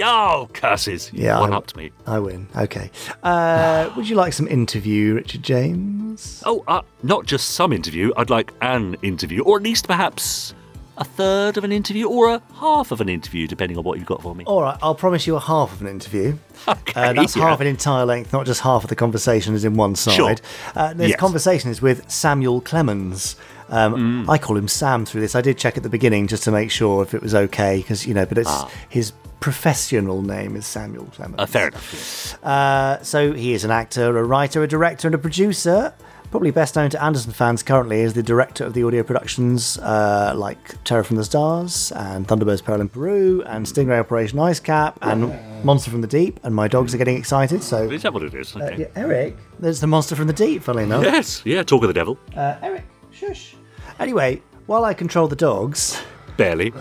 Oh, curses. You Yeah, one I- up to me. I win. Okay. Uh, would you like some interview, Richard James? Oh, uh, not just some interview. I'd like an interview, or at least perhaps a third of an interview, or a half of an interview, depending on what you've got for me. All right, I'll promise you a half of an interview. Okay, Uh, that's yeah. half an entire length, not just half of the conversation is in one side. Sure. Uh, this Yes. conversation is with Samuel Clemens. Um, Mm. I call him Sam through this. I did check at the beginning just to make sure if it was okay, because you know, but it's Ah. his professional name is Samuel Clemens. Uh, fair enough. yes. Uh, so he is an actor, a writer, a director, and a producer. Probably best known to Anderson fans currently as the director of the audio productions uh, like Terror from the Stars and Thunderbirds Peril in Peru and Stingray Operation Ice Cap and Monster from the Deep. And my dogs are getting excited. So, Is that what it is? uh, yeah, Eric, there's the Monster from the Deep, funnily enough. Yes, yeah, talk of the devil. Uh, Eric, shush. Anyway, while I control the dogs, Barely.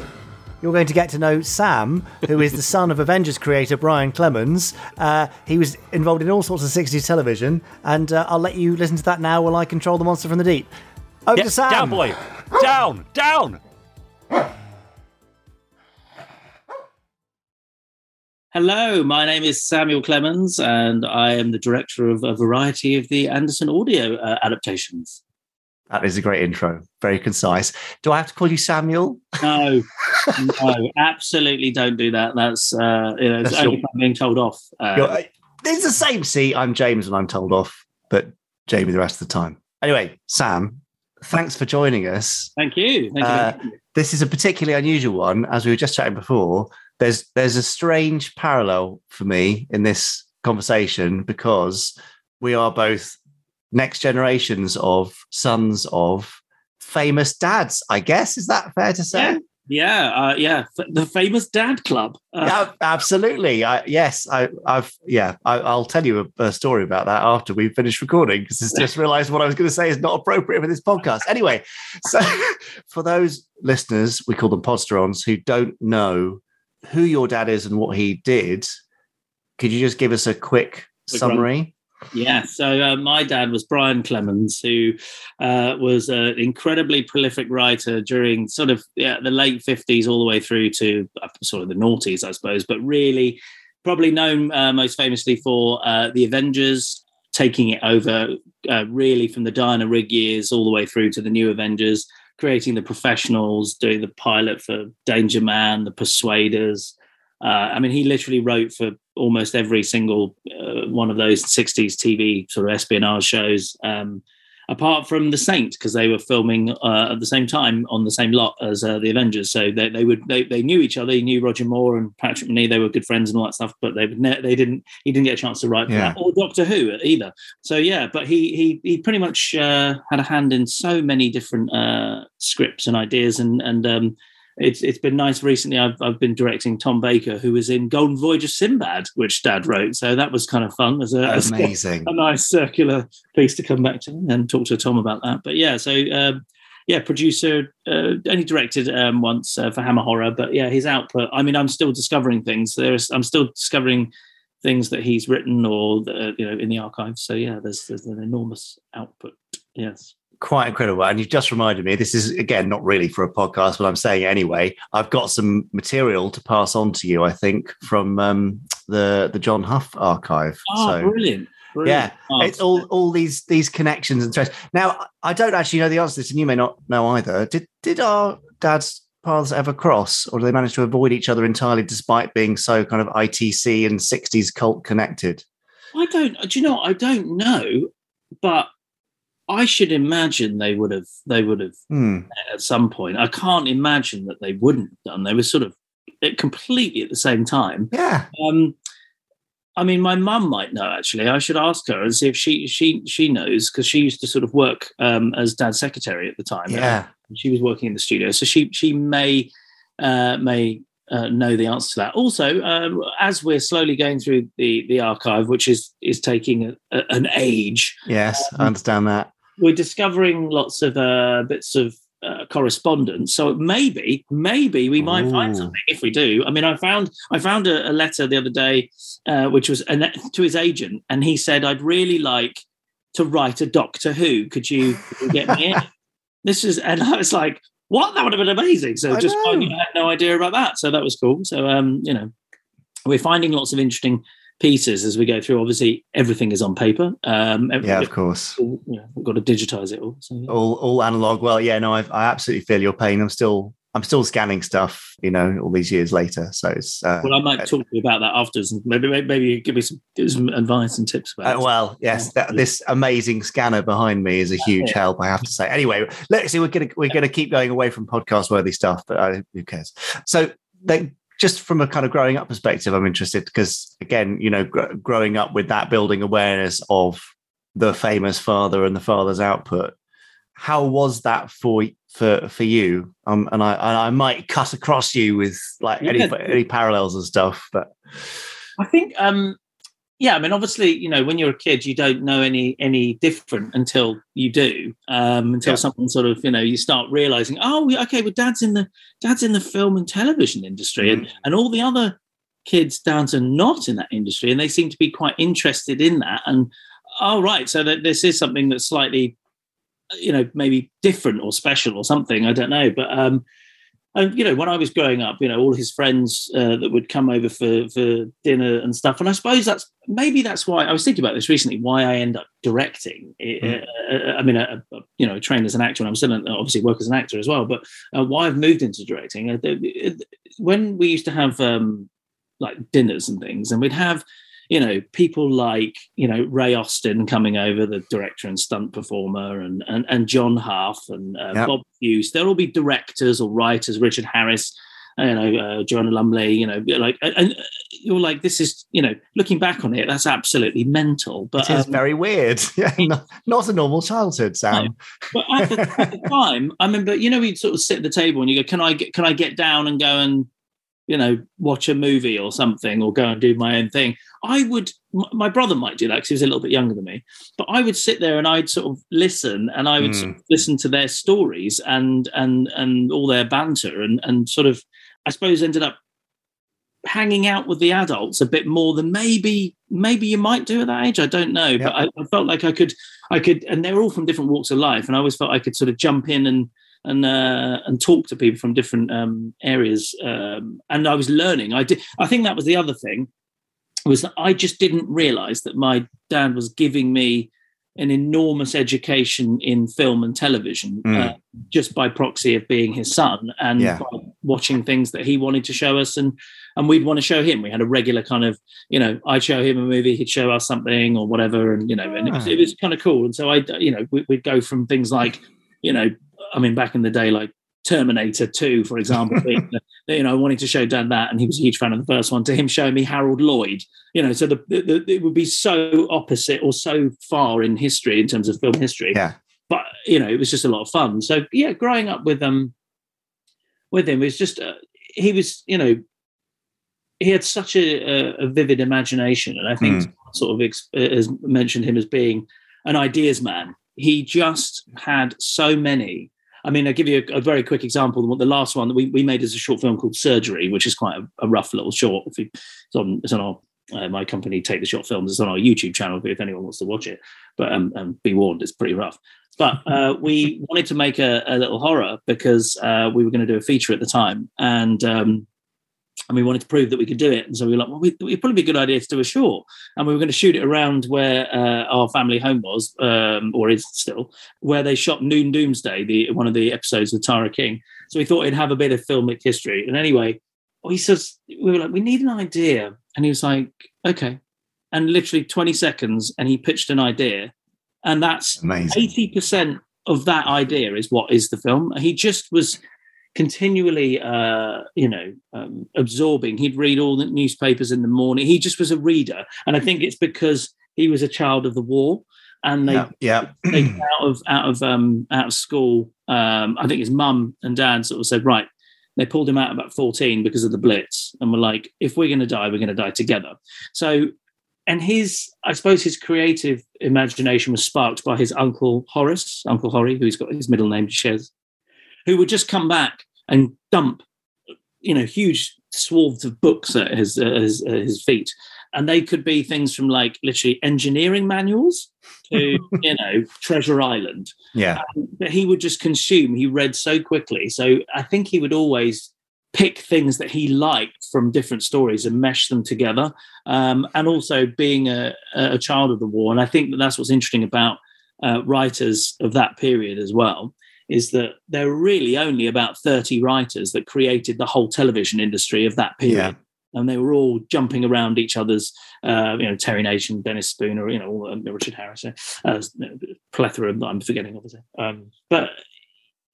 You're going to get to know Sam, who is the son of Avengers creator Brian Clemens. Uh, he was involved in all sorts of 60s television, and uh, I'll let you listen to that now while I control the monster from the deep. Over Yeah, to Sam. down, boy. down, down. Hello, my name is Samuel Clemens, and I am the director of a variety of the Anderson audio uh, adaptations. That is a great intro. Very concise. Do I have to call you Samuel? No, no, absolutely don't do that. That's uh, you know, That's only your- I'm being told off. Uh, You're- it's the same. See, I'm James when I'm told off, but Jamie the rest of the time. Anyway, Sam, thanks for joining us. thank you. Thank you. Uh, this is a particularly unusual one, as we were just chatting before. There's there's a strange parallel for me in this conversation because we are both next generations of sons of famous dads. I guess is that fair to say? yeah, Yeah, uh, yeah, the famous Dad Club. Uh, Yeah, absolutely. I, yes, I, I've yeah. I, I'll tell you a, a story about that after we finish recording because I just realised what I was going to say is not appropriate for this podcast. Anyway, so for those listeners, we call them podsterons who don't know who your dad is and what he did, could you just give us a quick Quick summary? Yeah, so uh, my dad was Brian Clemens, who uh, was an incredibly prolific writer during sort of yeah, the late 50s all the way through to uh, sort of the noughties, I suppose, but really probably known uh, most famously for uh, The Avengers, taking it over uh, really from the Diana Rigg years all the way through to the New Avengers, creating the professionals, doing the pilot for Danger Man, the Persuaders. Uh, I mean, he literally wrote for almost every single uh, one of those 60s TV sort of espionage shows, um, apart from The Saint, because they were filming uh, at the same time on the same lot as uh, the Avengers. So they, they would they, they knew each other. He knew Roger Moore and Patrick Macnee. They were good friends and all that stuff. But they would ne- they didn't he didn't get a chance to write for Yeah. that or Doctor Who either. So yeah, but he he he pretty much uh, had a hand in so many different uh, scripts and ideas and and um, it's it's been nice recently. I've I've been directing Tom Baker, who was in Golden Voyage of Sinbad, which Dad wrote. So that was kind of fun as a, as a- Amazing. a nice circular piece to come back to and talk to Tom about that. But yeah, so um, yeah, producer uh, only directed um, once uh, for Hammer Horror, but yeah, his output. I mean, I'm still discovering things. There's I'm still discovering things that he's written or uh, you know in the archives. So yeah, there's there's an enormous output. Yes. Quite incredible. And you've just reminded me, this is again not really for a podcast, but I'm saying it anyway. I've got some material to pass on to you, I think, from um, the the John Hough archive. Oh, so brilliant. brilliant. yeah, Oh, it's all all these these connections and threads. Now, I don't actually know the answer to this, and you may not know either. Did did our dads paths ever cross, or do they manage to avoid each other entirely, despite being so kind of ITC and '60s cult connected? I don't. Do you know? I don't know, but I should imagine they would have. They would have Hmm. at some point. I can't imagine that they wouldn't have done. They were sort of eh, completely at the same time. Yeah. Um, I mean, my mum might know. Actually, I should ask her and see if she she she knows because she used to sort of work um, as dad's secretary at the time. Yeah. she was working in the studio, so she she may uh, may uh, know the answer to that. Also, um, as we're slowly going through the the archive, which is is taking a, a, an age, Yes, Um, I understand that. We're discovering lots of uh, bits of uh, correspondence. So maybe, maybe we might find something if we do. I mean, I found I found a, a letter the other day, uh, which was an, to his agent, and he said, "I'd really like to write a Doctor Who. Could you, get me in?" This is, and I was like, "What? That would have been amazing!" So I just I had no idea about that. So that was cool. So um, you know, we're finding lots of interesting pieces as we go through. Obviously, everything is on paper. Um, Yeah, of course. you know, we've got to digitize it all. So, yeah. All all analog. Well, yeah, no, I've, I absolutely feel your pain. I'm still I'm still scanning stuff, you know, all these years later. So it's uh, Well, I might talk to you about that afterwards, and maybe maybe, give me some, give me some advice and tips about Uh, well, yes, that, this amazing scanner behind me is a huge Yeah. help. I have to say. Anyway, let's see. We're gonna we're gonna keep going away from podcast worthy stuff, but uh, who cares? So, they, just from a kind of growing up perspective, I'm interested because again, you know, gr- growing up with that building awareness of the famous father and the father's output. How was that for for for you? Um, and I and I might cut across you with like any any parallels and stuff, but I think, um, yeah, I mean, obviously, you know, when you're a kid, you don't know any any different until you do, um, until Yeah. someone sort of, you know, you start realizing, oh, okay, well, dad's in the dad's in the film and television industry, and and all the other kids down to not in that industry, and they seem to be quite interested in that, and oh, right, so that this is something that's slightly, you know, maybe different or special or something, I don't know, but um, and you know, when I was growing up, you know, all his friends uh, that would come over for for dinner and stuff, and I suppose that's maybe that's why I was thinking about this recently. Why I end up directing. It- uh, I mean, uh, uh, you know, trained as an actor, and I'm still an- obviously work as an actor as well. But uh, why I've moved into directing. Uh, when we used to have um, like dinners and things, and we'd have you know people like you know Ray Austin coming over, the director and stunt performer, and and, and John Hough and uh, Yep. Bob Hughes. There'll all be directors or writers, Richard Harris. you know uh, Joanna Lumley, you know, like and you're like this is you know looking back on it, that's absolutely mental. But it is um, very weird. Yeah, not, not a normal childhood, Sam. but at the, at the time, I remember, you know, we'd sort of sit at the table and you go, "Can I get, can I get down and go and, you know, watch a movie or something, or go and do my own thing?" I would. My brother might do that because he was a little bit younger than me, but I would sit there and I'd sort of listen and I would sort hmm. of listen to their stories and and and all their banter and and sort of, I suppose, ended up hanging out with the adults a bit more than maybe maybe you might do at that age. I don't know, but I, I felt like I could I could, and they were all from different walks of life, and I always felt I could sort of jump in and and uh, and talk to people from different um, areas. Um, and I was learning. I did. I think that was the other thing was that I just didn't realize that my dad was giving me an enormous education in film and television Mm. uh, just by proxy of being his son and Yeah. watching things that he wanted to show us and and we'd want to show him we had a regular kind of you know i'd show him a movie he'd show us something or whatever and you know and it was, Ah. it was kind of cool and so i you know we, we'd go from things like you know i mean back in the day like terminator 2 for example being you know wanting to show dad that and he was a huge fan of the first one to him showing me harold lloyd you know so the, the, it would be so opposite or so far in history in terms of film history. Yeah. but you know it was just a lot of fun. So yeah growing up with um with him was just uh, he was you know he had such a, a, vivid imagination and i think sort of ex- has mentioned him as being an ideas man. He just had so many I mean, I'll give you a, a very quick example. The, last one that we, we made is a short film called Surgery, which is quite a, a rough little short. If you, it's on, it's on our uh, my company, Take the Shot Films. It's on our YouTube channel if anyone wants to watch it. But um, um, be warned, it's pretty rough. But uh, we wanted to make a, a little horror because uh, we were going to do a feature at the time, and um, and we wanted to prove that we could do it. And so we were like, well, we, it'd probably be a good idea to do a short. And we were going to shoot it around where uh, our family home was, um, or is still, where they shot Noon Doomsday, the one of the episodes with Tara King. So we thought it'd have a bit of filmic history. And anyway, he says, we were like, we need an idea. And he was like, okay. And literally 20 seconds, and he pitched an idea. And that's Amazing. 80% of that idea is what is the film. He just was continually uh you know um, absorbing he'd read all the newspapers in the morning he just was a reader and i think it's because he was a child of the war and they Yeah. yeah. out of out of um out of school um i think his mum and dad sort of said right they pulled him out about 14 because of the blitz and were like if we're going to die we're going to die together so and his i suppose his creative imagination was sparked by his uncle horace uncle horry who's got his middle name shares who would just come back and dump you know huge swaths of books at his uh, his, uh, his feet. And they could be things from like literally engineering manuals to you know treasure island. Yeah. that he would just consume. He read so quickly. So i think he would always pick things that he liked from different stories and mesh them together. Um, and also being a, a child of the war. And i think that that's what's interesting about uh, writers of that period as well is that there were really only about 30 writers that created the whole television industry of that period Yeah. and they were all jumping around each other's, uh, you know, Terry Nation, Dennis Spooner, you know, um, Richard Harris, uh, plethora that I'm forgetting, obviously. Um, but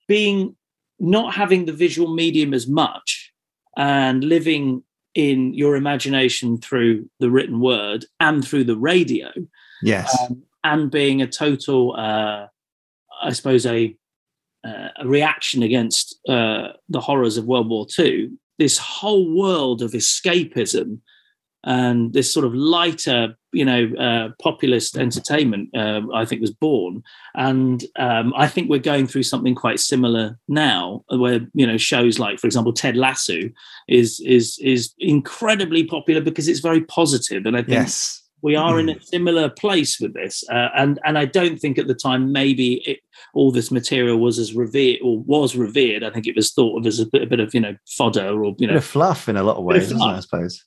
being not having the visual medium as much and living in your imagination through the written word and through the radio, Yes. um, and being a total, uh, I suppose, a, uh, a reaction against uh, the horrors of World War II, this whole world of escapism and this sort of lighter, you know, uh, populist entertainment, um, I think, was born. And um, I think we're going through something quite similar now, where you know shows like, for example, Ted Lasso is is is incredibly popular because it's very positive, and I think yes. We are in a similar place with this uh, and and i don't think at the time maybe it, all this material was as revered or was revered. I think it was thought of as a bit, a bit of you know fodder or you know. of fluff in a lot of of ways, isn't it, I suppose?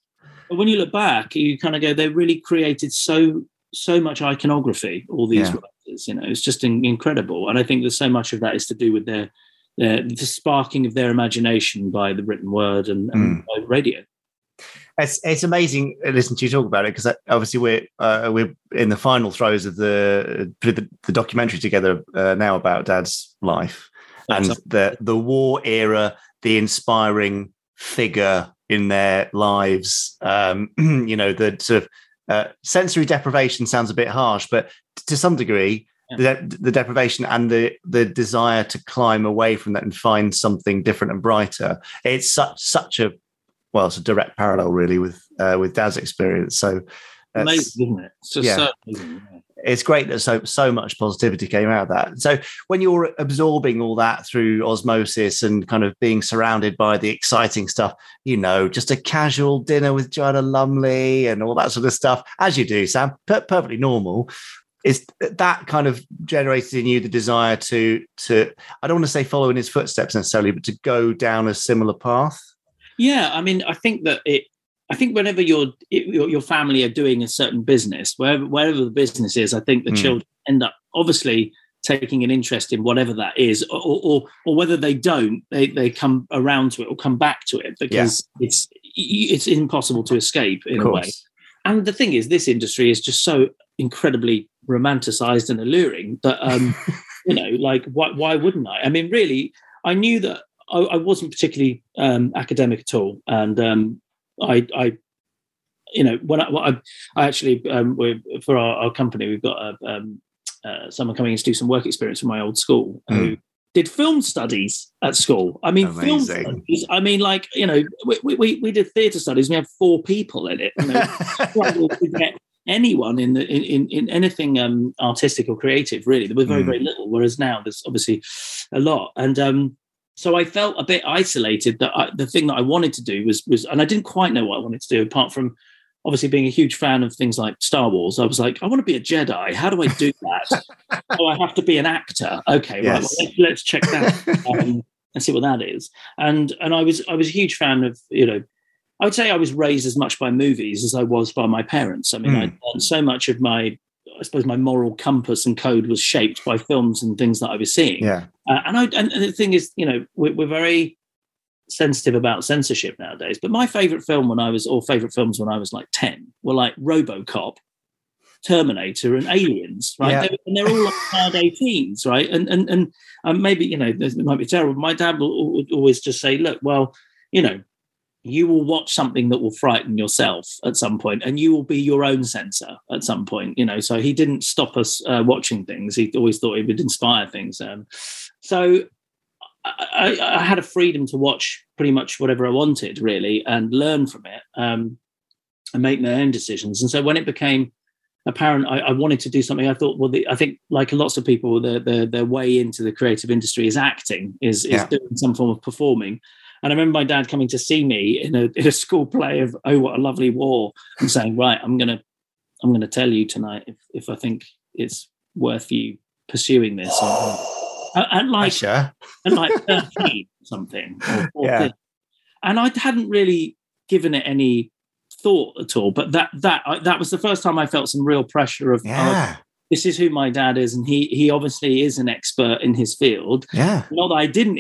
but when you look back you kind of go they really created so so much iconography all these Yeah. writers you know it's just in, incredible. And i think there's so much of that is to do with their their the sparking of their imagination by the written word and, and by radio It's it's amazing uh, listening to you talk about it because obviously we're uh, we're in the final throes of the the, the documentary together uh, now about Dad's life and the the war era, the inspiring figure in their lives. Um, you know, the sort of uh, sensory deprivation sounds a bit harsh, but to some degree, the, the deprivation and the the desire to climb away from that and find something different and brighter. It's such such a well, it's a direct parallel really with uh, with Dad's experience. So that's- Amazing, isn't it? It's Yeah. so amazing. yeah. it's great that so so much positivity came out of that. So when you're absorbing all that through osmosis and kind of being surrounded by the exciting stuff, you know, just a casual dinner with Joanna Lumley and all that sort of stuff, as you do, Sam, per- perfectly normal. Is that kind of generated in you the desire to to I don't want to say follow in his footsteps necessarily, but to go down a similar path? Yeah, I mean, I think that it. I think whenever your your, family are doing a certain business, wherever wherever the business is, I think the Mm. children end up obviously taking an interest in whatever that is, or or, or whether they don't, they they come around to it or come back to it because it's it's impossible to escape in a way. And the thing is, this industry is just so incredibly romanticized and alluring that um, you know, like why why wouldn't I? I mean, really, I knew that I, I wasn't particularly um, academic at all, and um, I, I, you know, when I, when I, I actually um, for our, our company, we've got a, um, uh, someone coming in to do some work experience from my old school who did film studies at school. I mean, film studies. I mean, like you know, we we- we, did theatre studies. We had four people in it. You know, to get anyone in the in, in, in anything um artistic or creative really there were very Mm. very little whereas now there's obviously a lot and um so I felt a bit isolated that I, the thing that I wanted to do was was and I didn't quite know what I wanted to do apart from obviously being a huge fan of things like Star Wars. I was like I want to be a Jedi. How do I do that? Oh I have to be an actor. Okay right well, let's, let's check that um, and see what that is. And and I was I was a huge fan of you know I would say I was raised as much by movies as I was by my parents. I mean, I learned so much of my, I suppose, my moral compass and code was shaped by films and things that I was seeing. Yeah. Uh, and I, and the thing is, you know, we're, we're very sensitive about censorship nowadays. But my favorite film when I was, or favorite films when I was like ten, were like RoboCop, Terminator, and Aliens. Right, Yeah. They- and they're all like hard 18s, right? And and and um, maybe you know, this might be terrible. My dad will, would always just say, "Look, well, you know." You will watch something that will frighten yourself at some point and you will be your own censor at some point you know. So he didn't stop us uh, watching things. He always thought he would inspire things um, so I, I, had a freedom to watch pretty much whatever I wanted really and learn from it um, and make my own decisions. And so when it became apparent I, I wanted to do something I thought well the, I think like lots of people their, their, their way into the creative industry is acting is, is Yeah. doing some form of performing and I remember my dad coming to see me in a, in a school play of Oh What a Lovely War and saying, Right, I'm gonna I'm gonna tell you tonight if, if I think it's worth you pursuing this. And, and like Pressure. and like 13 something or 14. Yeah. And I hadn't really given it any thought at all. But that that I, that was the first time I felt some real pressure of Yeah. This is who my dad is, and he he obviously is an expert in his field. Yeah. Not that I didn't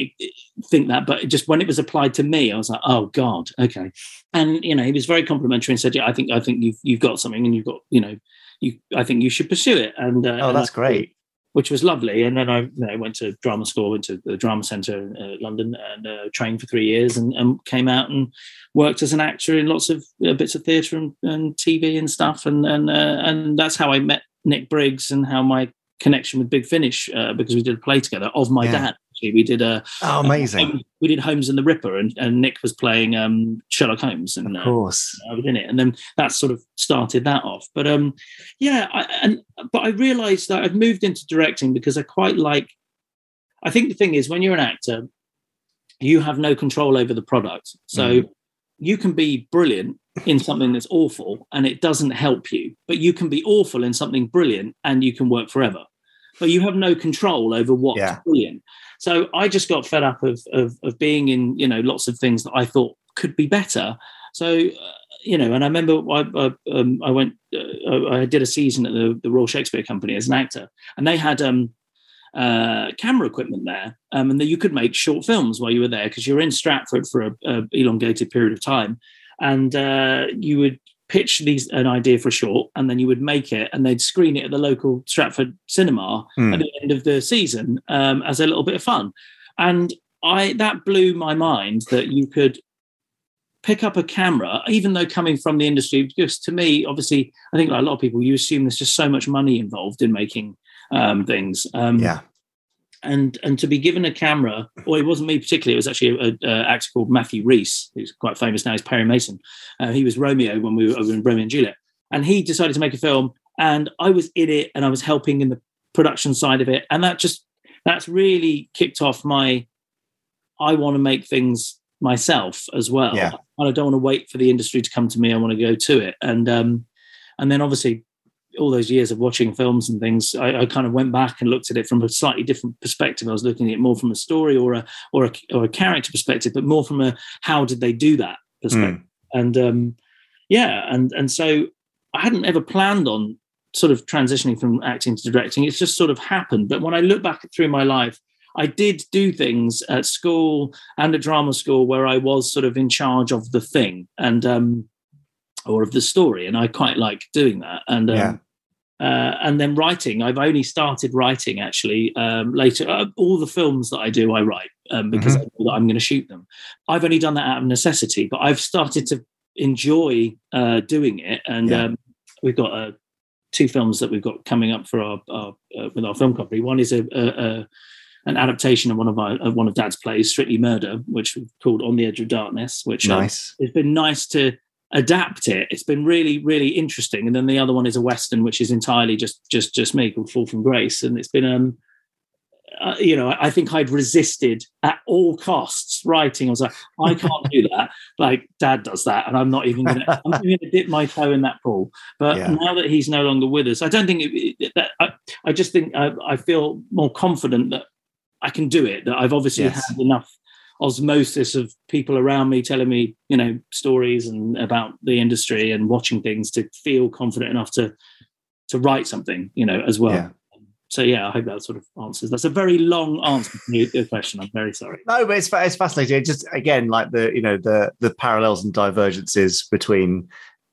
think that, but just when it was applied to me, I was like, "Oh God, okay." And you know, he was very complimentary and said, "Yeah, I think I think you've you've got something, and you've got you know, you I think you should pursue it." And uh, Oh, and that's I- great. Which was lovely. And then I you know, went to drama school, went to the drama centre in uh, London, and uh, trained for three years, and, and came out and worked as an actor in lots of uh, bits of theatre and, and TV and stuff. And and uh, and that's how I met Nick Briggs and how my connection with Big Finish uh, because we did a play together of my Yeah. dad. Actually, we did a Oh, amazing. we did Holmes and the Ripper, and, and Nick was playing um, Sherlock Holmes, and Of uh, course. I was in it, and then that sort of started that off. But um, yeah, I, and but I realised that I've moved into directing because I quite like. I think the thing is when you're an actor, you have no control over the product, so you can be brilliant in something that's awful, and it doesn't help you. But you can be awful in something brilliant, and you can work forever. But you have no control over what's Yeah. brilliant. So I just got fed up of, of of being in you know lots of things that I thought could be better. So uh, you know, and I remember I I, um, I went uh, I did a season at the, the Royal Shakespeare Company as an actor, and they had um uh, camera equipment there, um, and that you could make short films while you were there because you were in Stratford for a, a elongated period of time, and uh, you would pitch these an idea for a short, and then you would make it, and they'd screen it at the local Stratford cinema Hmm. at the end of the season um, as a little bit of fun, and I that blew my mind that you could pick up a camera, even though coming from the industry, because to me, obviously, I think like a lot of people, you assume there's just so much money involved in making um, things. Um, Yeah. and and to be given a camera, or it wasn't me particularly, it was actually a, a actor called Matthew Rhys, who's quite famous now. He's Perry Mason. Uh, he was Romeo when we were over in Romeo and Juliet, and he decided to make a film, and I was in it, and I was helping in the production side of it, and that just that's really kicked off my. I want to make things myself as well, Yeah. and I don't want to wait for the industry to come to me. I want to go to it, and um, and then obviously all those years of watching films and things, I, I kind of went back and looked at it from a slightly different perspective. I was looking at it more from a story or a or a, or a character perspective, but more from a how did they do that perspective. And um, yeah, and and so I hadn't ever planned on sort of transitioning from acting to directing. It's just sort of happened. But when I look back through my life, I did do things at school and at drama school where I was sort of in charge of the thing and um, or of the story, and I quite like doing that. And um, Yeah. uh, and then writing. I've only started writing actually um, later. Uh, all the films that I do, I write um, because I know that I'm going to shoot them. I've only done that out of necessity, but I've started to enjoy uh, doing it. And Yeah. um, we've got uh, two films that we've got coming up for our, our uh, with our film company. One is a, a, a an adaptation of one of our of one of Dad's plays, Strictly Murder, which we've called On the Edge of Darkness. Which um, Nice. it's been nice to adapt it. It's been really, really interesting. And then the other one is a western, which is entirely just just just me called Fall from Grace. And it's been um uh, you know, I think I'd resisted at all costs writing. I was like, I can't do that. Like Dad does that, and I'm not even going to. I'm going to dip my toe in that pool. But Yeah. now that he's no longer with us, I don't think it- that. I, I just think I, I feel more confident that I can do it. That I've obviously Yes. had enough osmosis of people around me telling me, you know, stories and about the industry and watching things to feel confident enough to to write something, you know, as well. Yeah. So yeah, I hope that sort of answers. That's a very long answer to your- question. I'm very sorry. No, but it's it's fascinating. It just again, like the you know the the parallels and divergences between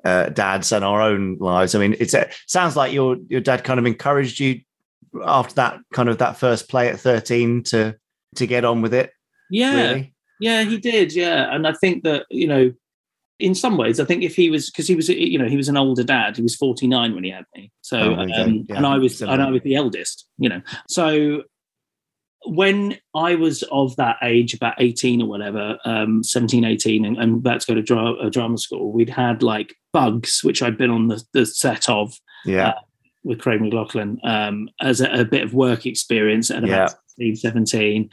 uh, dads and our own lives. I mean, it's it sounds like your your dad kind of encouraged you after that kind of that first play at thirteen to to get on with it. Yeah, Really? yeah, he did. Yeah, and I think that you know, in some ways, I think if he was because he was you know he was an older dad. He was 49 when he had me. So Oh, go. um, Yeah, and I was and I was the eldest. You know, so when I was of that age, about 18 or whatever, um, 17, 18, and, and about to go to dra- a drama school, we'd had like Bugs, which I'd been on the, the set of Yeah, Uh, with Craig McLachlan um, as a, a bit of work experience at about 16, 17.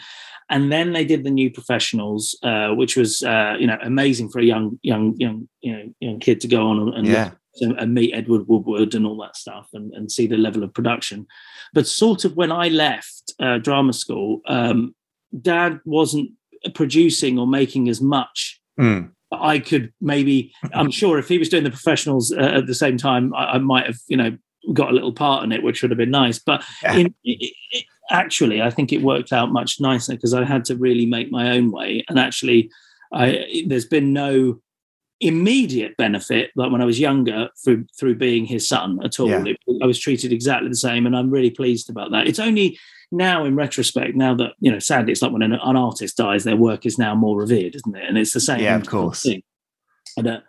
And then they did the new professionals, uh, which was uh, you know amazing for a young young young you know young kid to go on and, yeah, and meet Edward Woodward and all that stuff and, and see the level of production. But sort of when I left uh, drama school, um, Dad wasn't producing or making as much. Mm. I could maybe, I'm sure if he was doing the professionals uh, at the same time, I, I might have, you know, got a little part in it, which would have been nice. But Yeah. in, actually, I think it worked out much nicer because I had to really make my own way. And actually, I, there's been no immediate benefit like when I was younger through through being his son at all. Yeah. It- I was treated exactly the same, and I'm really pleased about that. It's only now in retrospect, now that you know, sadly, it's like when an, an artist dies, their work is now more revered, isn't it? And it's the same. Yeah, of course. Thing. And uh,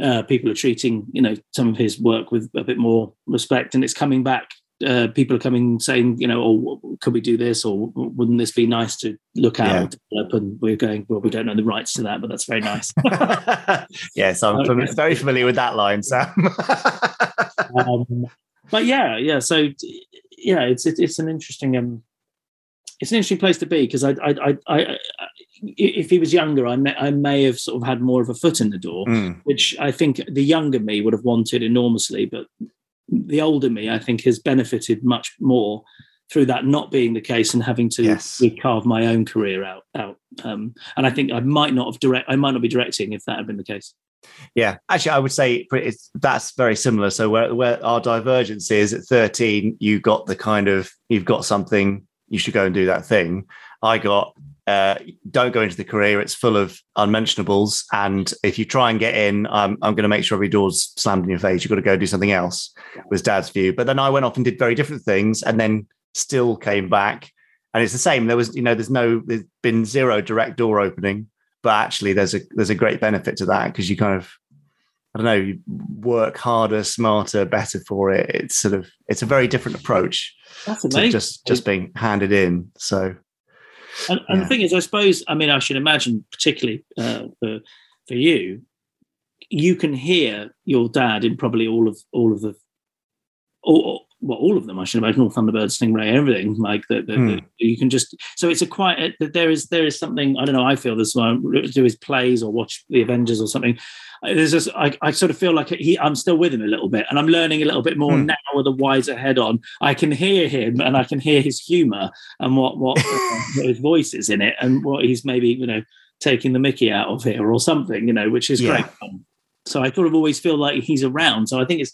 uh, people are treating you know some of his work with a bit more respect, and it's coming back. Uh, people are coming saying, you know, oh, could we do this, or wouldn't this be nice to look out Yeah. develop? And we're going, well, we don't know the rights to that, but that's very nice. yes, I'm Okay. very familiar with that line, Sam. um, but yeah, yeah. So yeah, it's it's, it's an interesting um, it's an interesting place to be because I, I I I I if he was younger, I may I may have sort of had more of a foot in the door, Mm. which I think the younger me would have wanted enormously, but the older me, I think, has benefited much more through that not being the case and having to Yes. carve my own career out out. Um, and I think I might not have direct I might not be directing if that had been the case. Yeah, actually, I would say it's, that's very similar. So where, where our divergence is at 13, you got the kind of you've got something you should go and do that thing. I got uh, don't go into the career; it's full of unmentionables, and if you try and get in, I'm I'm going to make sure every door's slammed in your face. You've got to go do something else. Was Dad's view, but then I went off and did very different things, and then still came back. And it's the same. There was, you know, there's no, there's been zero direct door opening but actually there's a there's a great benefit to that because you kind of I don't know, you work harder, smarter, better for it. It's sort of it's a very different approach That's to just just being handed in. So And, and Yeah. the thing is, I suppose, I mean, I should imagine, particularly uh, for for you, you can hear your dad in probably all of all of the, all, well, all of them. I should imagine, all Thunderbird, Stingray, everything like that. that- that you can just so it's a quite that there is there is something I don't know. I feel this when I do his plays or watch the Avengers or something. There's just I, I sort of feel like he I'm still with him a little bit, and I'm learning a little bit more Hmm. now with a wiser head on. I can hear him, and I can hear his humour and what what, what his voice is in it, and what he's maybe you know taking the Mickey out of here or something, you know, which is Yeah. great. So I sort of always feel like he's around. So I think it's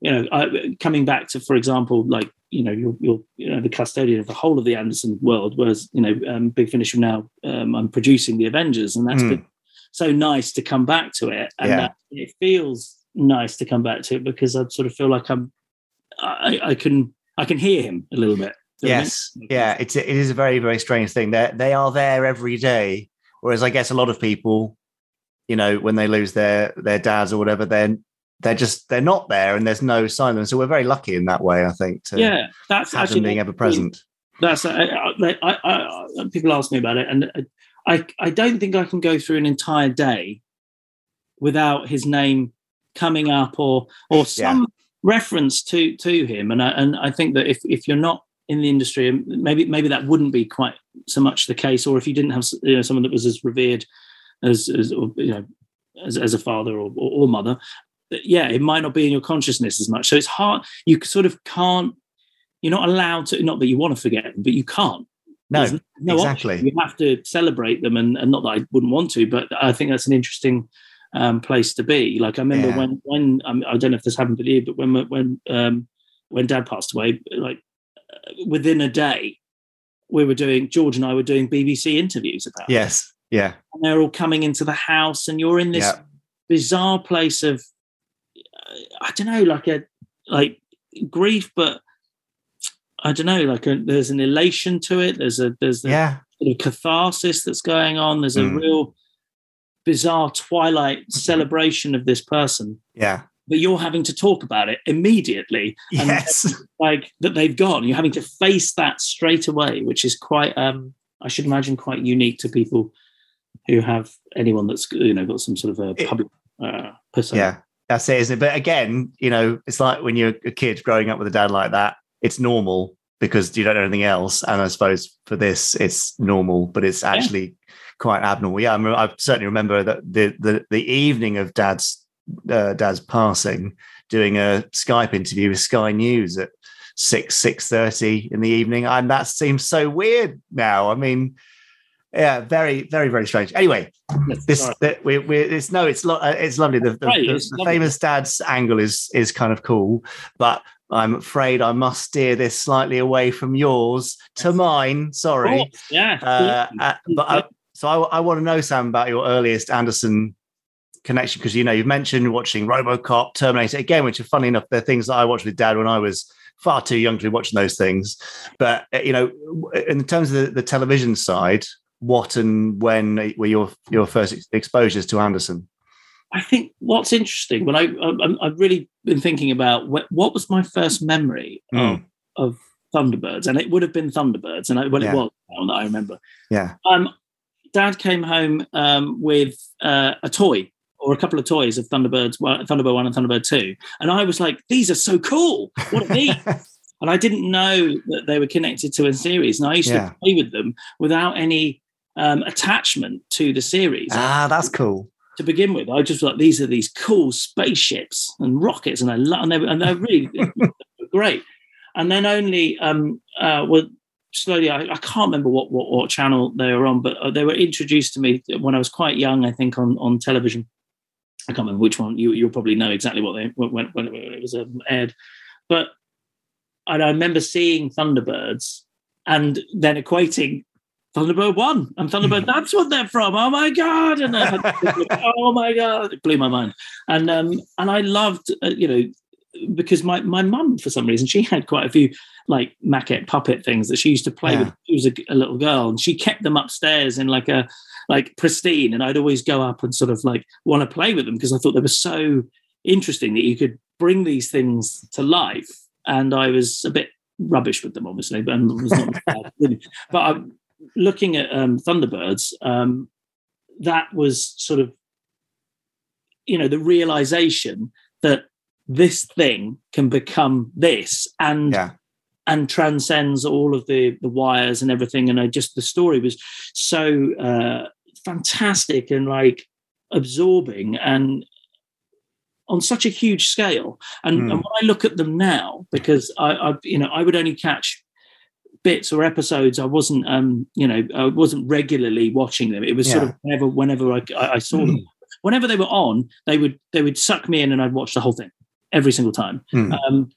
you know I, coming back to, for example, like you know you're, you're you know the custodian of the whole of the Anderson world, whereas you know um, Big Finish from now um, I'm producing the Avengers, and that's Mm. been so nice to come back to it, and Yeah. that, it feels nice to come back to it because I sort of feel like I'm I, I can I can hear him a little bit. Do you know what I yes, mean? yeah, it's it is a very very strange thing. They they are there every day, whereas I guess a lot of people, you know, when they lose their their dads or whatever, then they're just they're not there, and there's no sign of them. So we're very lucky in that way, I think, to yeah, that's have actually them being ever present. That's I, I, I, people ask me about it, and I I don't think I can go through an entire day without his name coming up or or some reference to to him. And I, and I think that if if you're not in the industry, and maybe maybe that wouldn't be quite so much the case, or if you didn't have you know someone that was as revered as as you know as, as a father or, or, or mother, yeah, it might not be in your consciousness as much. So it's hard. You sort of can't. You're not allowed to. Not that you want to forget them, but you can't. No, no exactly. option. You have to celebrate them, and, and not that I wouldn't want to, but I think that's an interesting um, place to be. Like I remember Yeah. when when um, I don't know if this happened with you, but when when um, when Dad passed away, like uh, within a day, we were doing George and I were doing BBC interviews about. it. Yes, yeah, and they're all coming into the house, and you're in this Yeah. bizarre place of I don't know, like a like grief, but I don't know, like a, there's an elation to it. There's a there's a yeah, sort of catharsis that's going on. There's a Mm. real bizarre twilight celebration of this person, yeah, but you're having to talk about it immediately. And yes, like that they've gone. You're having to face that straight away, which is quite um I should imagine quite unique to people who have anyone that's you know got some sort of a It- public uh, persona. yeah. That's it, isn't it? But again, you know, it's like when you're a kid growing up with a dad like that. It's normal because you don't know anything else. And I suppose for this, it's normal, but it's actually quite abnormal. Yeah, I, I certainly remember that the the the evening of dad's uh, dad's passing, doing a Skype interview with Sky News at six six thirty in the evening, and that seems so weird now. I mean, yeah, very very very strange. Anyway, Yes, this that we we it's no, it's lo- uh, it's lovely. The, the, Right, the- it's the lovely. famous dad's angle is is kind of cool, but. I'm afraid I must steer this slightly away from yours to mine. Sorry. yeah. Uh, uh, but I, so I, I want to know, Sam, about your earliest Anderson connection because you know you've mentioned watching RoboCop, Terminator again, which are funny enough. They're things that I watched with Dad when I was far too young to be watching those things. But uh, you know, in terms of the, the television side, what and when were your your first ex- exposures to Anderson? I think what's interesting when I, I I've really been thinking about what, what was my first memory of, of Thunderbirds, and it would have been Thunderbirds, and I, well, Yeah. it was that I remember. Yeah, Um, Dad came home um, with uh, a toy or a couple of toys of Thunderbirds, Thunderbird One and Thunderbird Two, and I was like, "These are so cool! What are these?" and I didn't know that they were connected to a series, and I used Yeah. to play with them without any um, attachment to the series ah, that's cool. to begin with. I just thought these are these cool spaceships and rockets, and I love, and, they, and they're really great. And then only um, uh, well, slowly, I, I can't remember what, what what channel they were on, but uh, they were introduced to me when I was quite young. I think on on television. I can't remember which one. You you'll probably know exactly what they when when it, when it was um, aired, but and I remember seeing Thunderbirds and then equating Thunderbird One and Thunderbird. that's what they're from. Oh my god! And I had, oh my god, it blew my mind. And um, and I loved, uh, you know, because my my mum for some reason she had quite a few like maquette puppet things that she used to play Yeah. with. She was a, a little girl, and she kept them upstairs in like a like pristine. And I'd always go up and sort of like want to play with them because I thought they were so interesting that you could bring these things to life. And I was a bit rubbish with them, obviously, but was not. But I'm looking at um, Thunderbirds. Um, that was sort of you know the realization that this thing can become this and Yeah. and transcends all of the the wires and everything and i just the story was so uh fantastic and like absorbing and on such a huge scale and, Hmm. and when i look at them now because i i you know i would only catch bits or episodes i wasn't um you know i wasn't regularly watching them. It was sort of whenever whenever i, I saw them. Whenever they were on they would they would suck me in and i'd watch the whole thing every single time. Hmm. um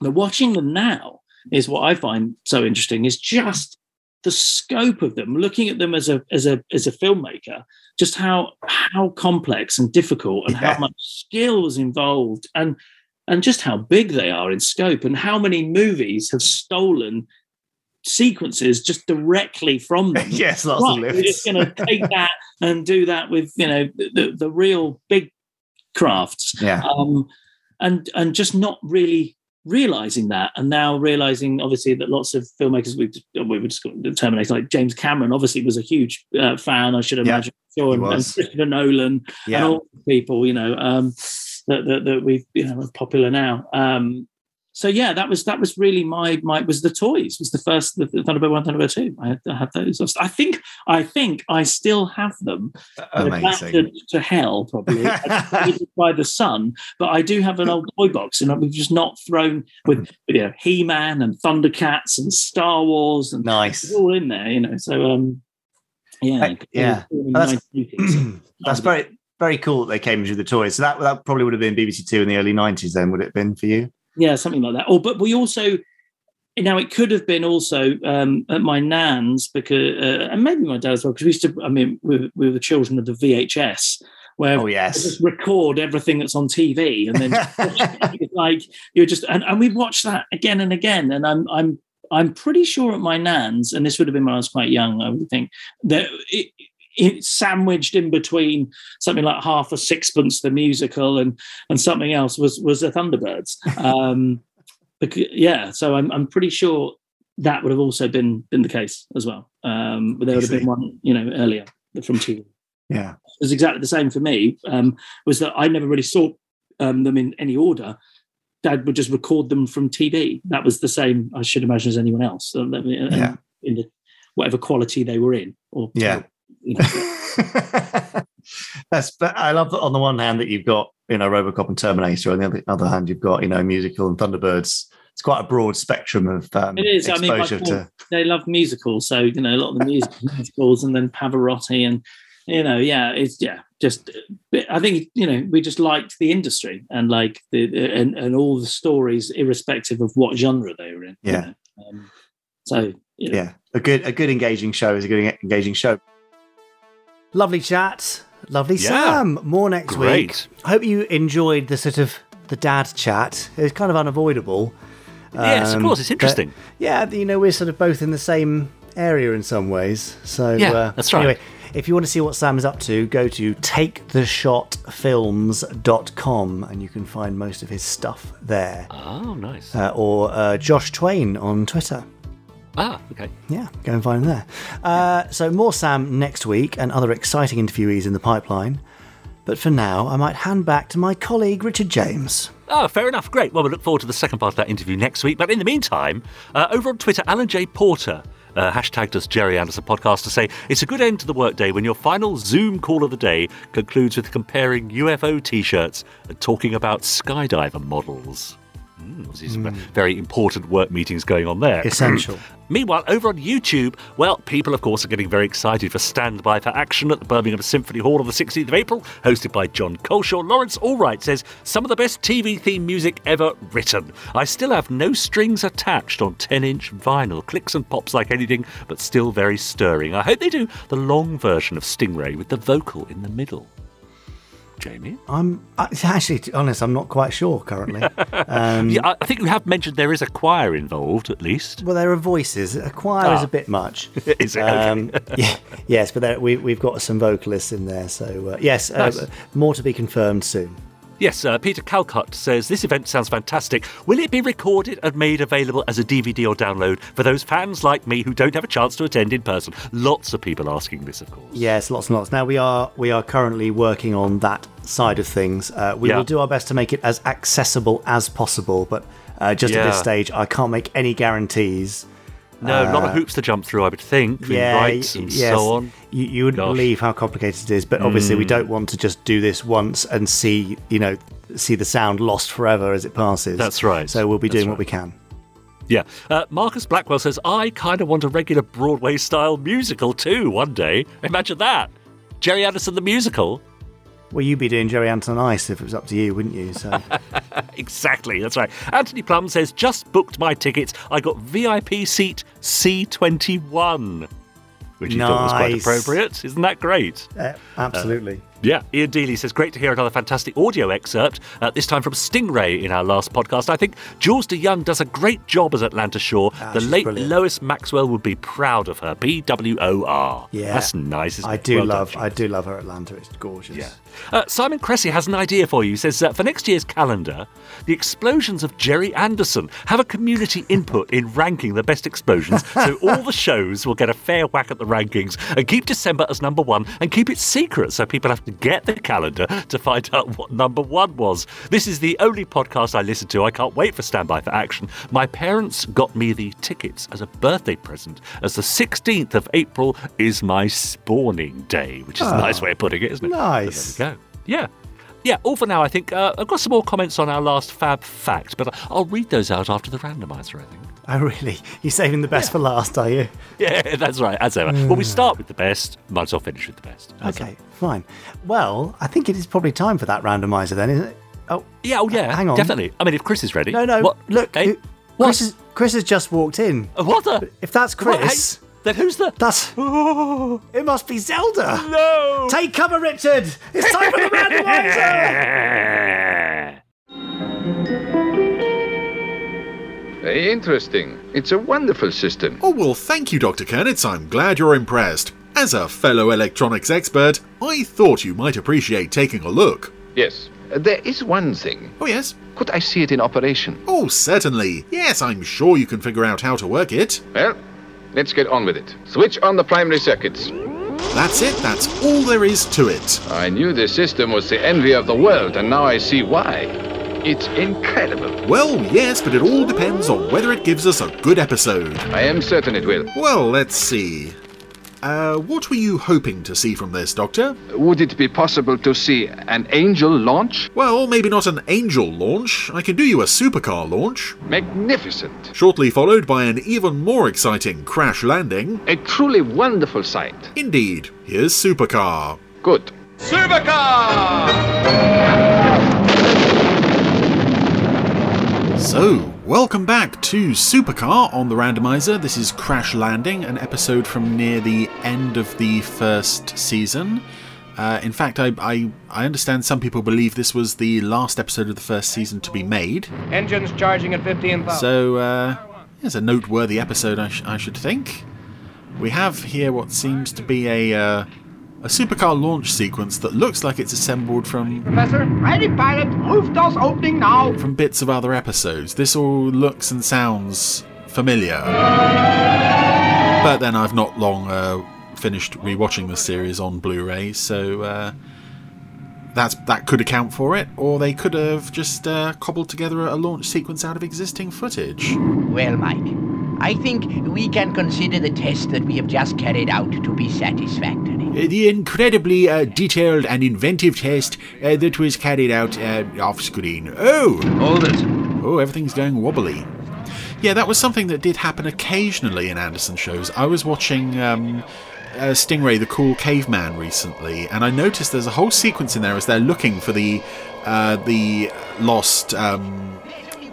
but watching them now is what i find so interesting is just the scope of them looking at them as a as a as a filmmaker just how how complex and difficult and Yeah. how much skill was involved and and just how big they are in scope and how many movies have stolen sequences just directly from them yes, lots right, of we're just going to take that and do that with you know the, the real big crafts yeah. um, and and just not really realizing that and now realizing obviously that lots of filmmakers we we were just the Terminator like James Cameron obviously was a huge uh, fan I should imagine sure, and, and. Christopher Nolan Yeah. and all the people you know um, that, that that we you know are popular now um, so yeah that was that was really my my was the toys was the first the, the Thunderbird one Thunderbird two I had, I had those I think I think I still have them Amazing. to, hell, probably by the sun. But I do have an old toy box, and we've just not thrown with you know He Man and Thundercats and Star Wars, and Nice. all in there, you know. So um, yeah, Uh, yeah. all in That's- 1980s. That's very very cool that they came with the toys. So that that probably would have been BBC Two in the early nineties. Then would it have been for you? Yeah, something like that. Or but we also. Now it could have been also um, at my nan's because, uh, and maybe my dad as well, because we used to. I mean, we, we were the children of the VHS, where Oh yes. just record everything that's on TV and then it's like you're just and, and we watch that again and again and I'm I'm I'm pretty sure at my nan's and this would have been when I was quite young I would think that it, it sandwiched in between something like half a sixpence the musical and and something else was was a Thunderbirds um because, yeah so I'm I'm pretty sure that would have also been been the case as well um but there would have been one you know earlier from TV Yeah. It was exactly the same for me. Um, was that I never really saw um, them in any order. Dad would just record them from TV. That was the same, I should imagine, as anyone else. So Yeah. In the, whatever quality they were in, or Yeah. You That's. But I love that on the one hand that you've got you know RoboCop and Terminator, on the other, other hand you've got you know musical and Thunderbirds. It's quite a broad spectrum of um, It is. I mean, exposure to. they love musicals, so you know a lot of the music musicals, and then Pavarotti, and you know, yeah, it's yeah, just. I think you know we just liked the industry and like the and and all the stories, irrespective of what genre they were in. you Yeah. know. Um, so you know, Yeah, a good a good engaging show is a good engaging show. Lovely chat, lovely Yeah. Sam. More next Great. week. I hope you enjoyed the sort of the dad chat. It was kind of unavoidable. Yes, of Um, course, it's interesting. yeah, you know, we're sort of both in the same area in some ways. So Yeah, uh, that's right. Anyway, if you want to see what Sam is up to, go to taketheshotfilms.com and you can find most of his stuff there. Oh, nice. Uh, or uh, Josh Twain on Twitter. Ah, okay. Yeah, go and find him there. Uh, so more Sam next week and other exciting interviewees in the pipeline. But for now, I might hand back to my colleague Richard James. Oh, fair enough. Great. Well, we look forward to the second part of that interview next week. But in the meantime, uh, over on Twitter, Alan J. Porter uh, hashtagged us Gerry Anderson podcast to say it's a good end to the workday when your final Zoom call of the day concludes with comparing UFO t shirts and talking about skydiver models. Hmm, Obviously, some hmm. very important work meetings going on there. Essential. Meanwhile, over on YouTube, well, people, of course, are getting very excited for Stand By for Action at the Birmingham Symphony Hall on the 16th of April, hosted by Jon Culshaw. Lawrence Allwright says, Some of the best TV theme music ever written. I still have no strings attached on 10 inch vinyl. Clicks and pops like anything, but still very stirring. I hope they do the long version of Stingray with the vocal in the middle. Jamie? I'm uh, actually, to be honest, I'm not quite sure currently. Um, Yeah, I- think you have mentioned there is a choir involved, at least. Well, there are voices. A choir is Ah. a bit much. Is it? Okay. Um, yeah, yes, but there, we, we've got some vocalists in there. So, uh, yes, Nice. uh, more to be confirmed soon. Yes, uh, Peter Calcutt says this event sounds fantastic. Will it be recorded and made available as a DVD or download for those fans like me who don't have a chance to attend in person? Lots of people asking this, of course. Yes, lots and lots. Now we are we are currently working on that side of things. Uh, we Yeah. will do our best to make it as accessible as possible, but uh, just at this stage, I can't make any guarantees. No, a lot of Uh, hoops to jump through, I would think, with rights and yes. so on. You, you wouldn't Gosh. believe how complicated it is, but obviously we Mm. don't want to just do this once and see, you know, see the sound lost forever as it passes. That's right. So we'll be That's doing what we can. Yeah. Uh, Marcus Blackwell says, I kind of want a regular Broadway style musical too one day. Imagine that. Gerry Anderson the musical. Well, you'd be doing Gerry Anton Ice if it was up to you, wouldn't you? So Exactly, that's right. Anthony Plum says, just booked my tickets. I got VIP seat C21. Which he thought was quite appropriate. Isn't that great? uh, absolutely. Yeah, Ian Dealey says, great to hear another fantastic audio excerpt, uh, this time from Stingray in our last podcast. I think Jules de Jongh does a great job as Atlanta Shore. Ah, the late brilliant. Lois Maxwell would be proud of her. B W O R. yeah, That's nice. Isn't I do Well love, Jules. I do love her Atlanta. It's gorgeous. Yeah. Uh, Simon Cressy has an idea for you. He says uh, for next year's calendar, the explosions of Gerry Anderson have a community input in ranking the best explosions, so all the shows will get a fair whack at the rankings and keep December as number one and keep it secret so people have to get the calendar to find out what number one was. This is the only podcast I listen to. I can't wait for Standby for Action. My parents got me the tickets as a birthday present, as the 16th of April is my spawning day, which is a Oh, nice way of putting it, isn't it? nice. So there we go. Yeah. Yeah, all for now, I think. Uh, I've got some more comments on our last fab fact, but I'll read those out after the randomizer, I think. Oh, really? You're saving the best for last, are you? Yeah, that's right, as ever. Well, we start with the best, might as well finish with the best. Okay, fine. Well, I think it is probably time for that randomizer then, isn't it? Oh. Yeah, oh, yeah. Hang on. Definitely. I mean, if Chris is ready. no, no. What? Look, Hey? Chris, is, Chris has just walked in. What the? If that's Chris, then who's the. that's. It must be Zelda. No! Take cover, Richard. It's time for the randomizer. Very interesting. It's a wonderful system. Oh, well, thank you, Dr. Kernitz. I'm glad you're impressed. As a fellow electronics expert, I thought you might appreciate taking a look. Yes. Uh, There is one thing. Oh, yes? Could I see it in operation? Oh, certainly. Yes, I'm sure you can figure out how to work it. Well, let's get on with it. Switch on the primary circuits. That's it, that's all there is to it. I knew this system was the envy of the world, and now I see why. It's incredible. Well, yes, but it all depends on whether it gives us a good episode. I am certain it will. Well, let's see. Uh, what were you hoping to see from this, Doctor? Would it be possible to see an angel launch? Well, maybe not an angel launch. I can do you a supercar launch. Magnificent. Shortly followed by an even more exciting crash landing. A truly wonderful sight. Indeed, here's supercar. Good. Supercar! So, welcome back to Supercar on the randomizer. This is Crash Landing, an episode from near the end of the first season. Uh, in fact, I, I I understand some people believe this was the last episode of the first season to be made. Engines charging at 15,000. So, uh, it's a noteworthy episode, I, sh- I should think. We have here what seems to be a uh, a supercar launch sequence that looks like it's assembled from Professor, ready pilot, roof doors opening now. from bits of other episodes. This all looks and sounds familiar. But then I've not long uh, finished rewatching the series on Blu-ray, so uh, that's that could account for it, or they could have just uh, cobbled together a launch sequence out of existing footage. Well, Mike, I think we can consider the test that we have just carried out to be satisfactory. Uh, The incredibly uh, detailed and inventive test uh, that was carried out uh, off screen. Oh! Hold it. Oh, everything's going wobbly. Yeah, that was something that did happen occasionally in Anderson shows. I was watching um, uh, Stingray the Cool Caveman recently, and I noticed there's a whole sequence in there as they're looking for the uh, the lost um,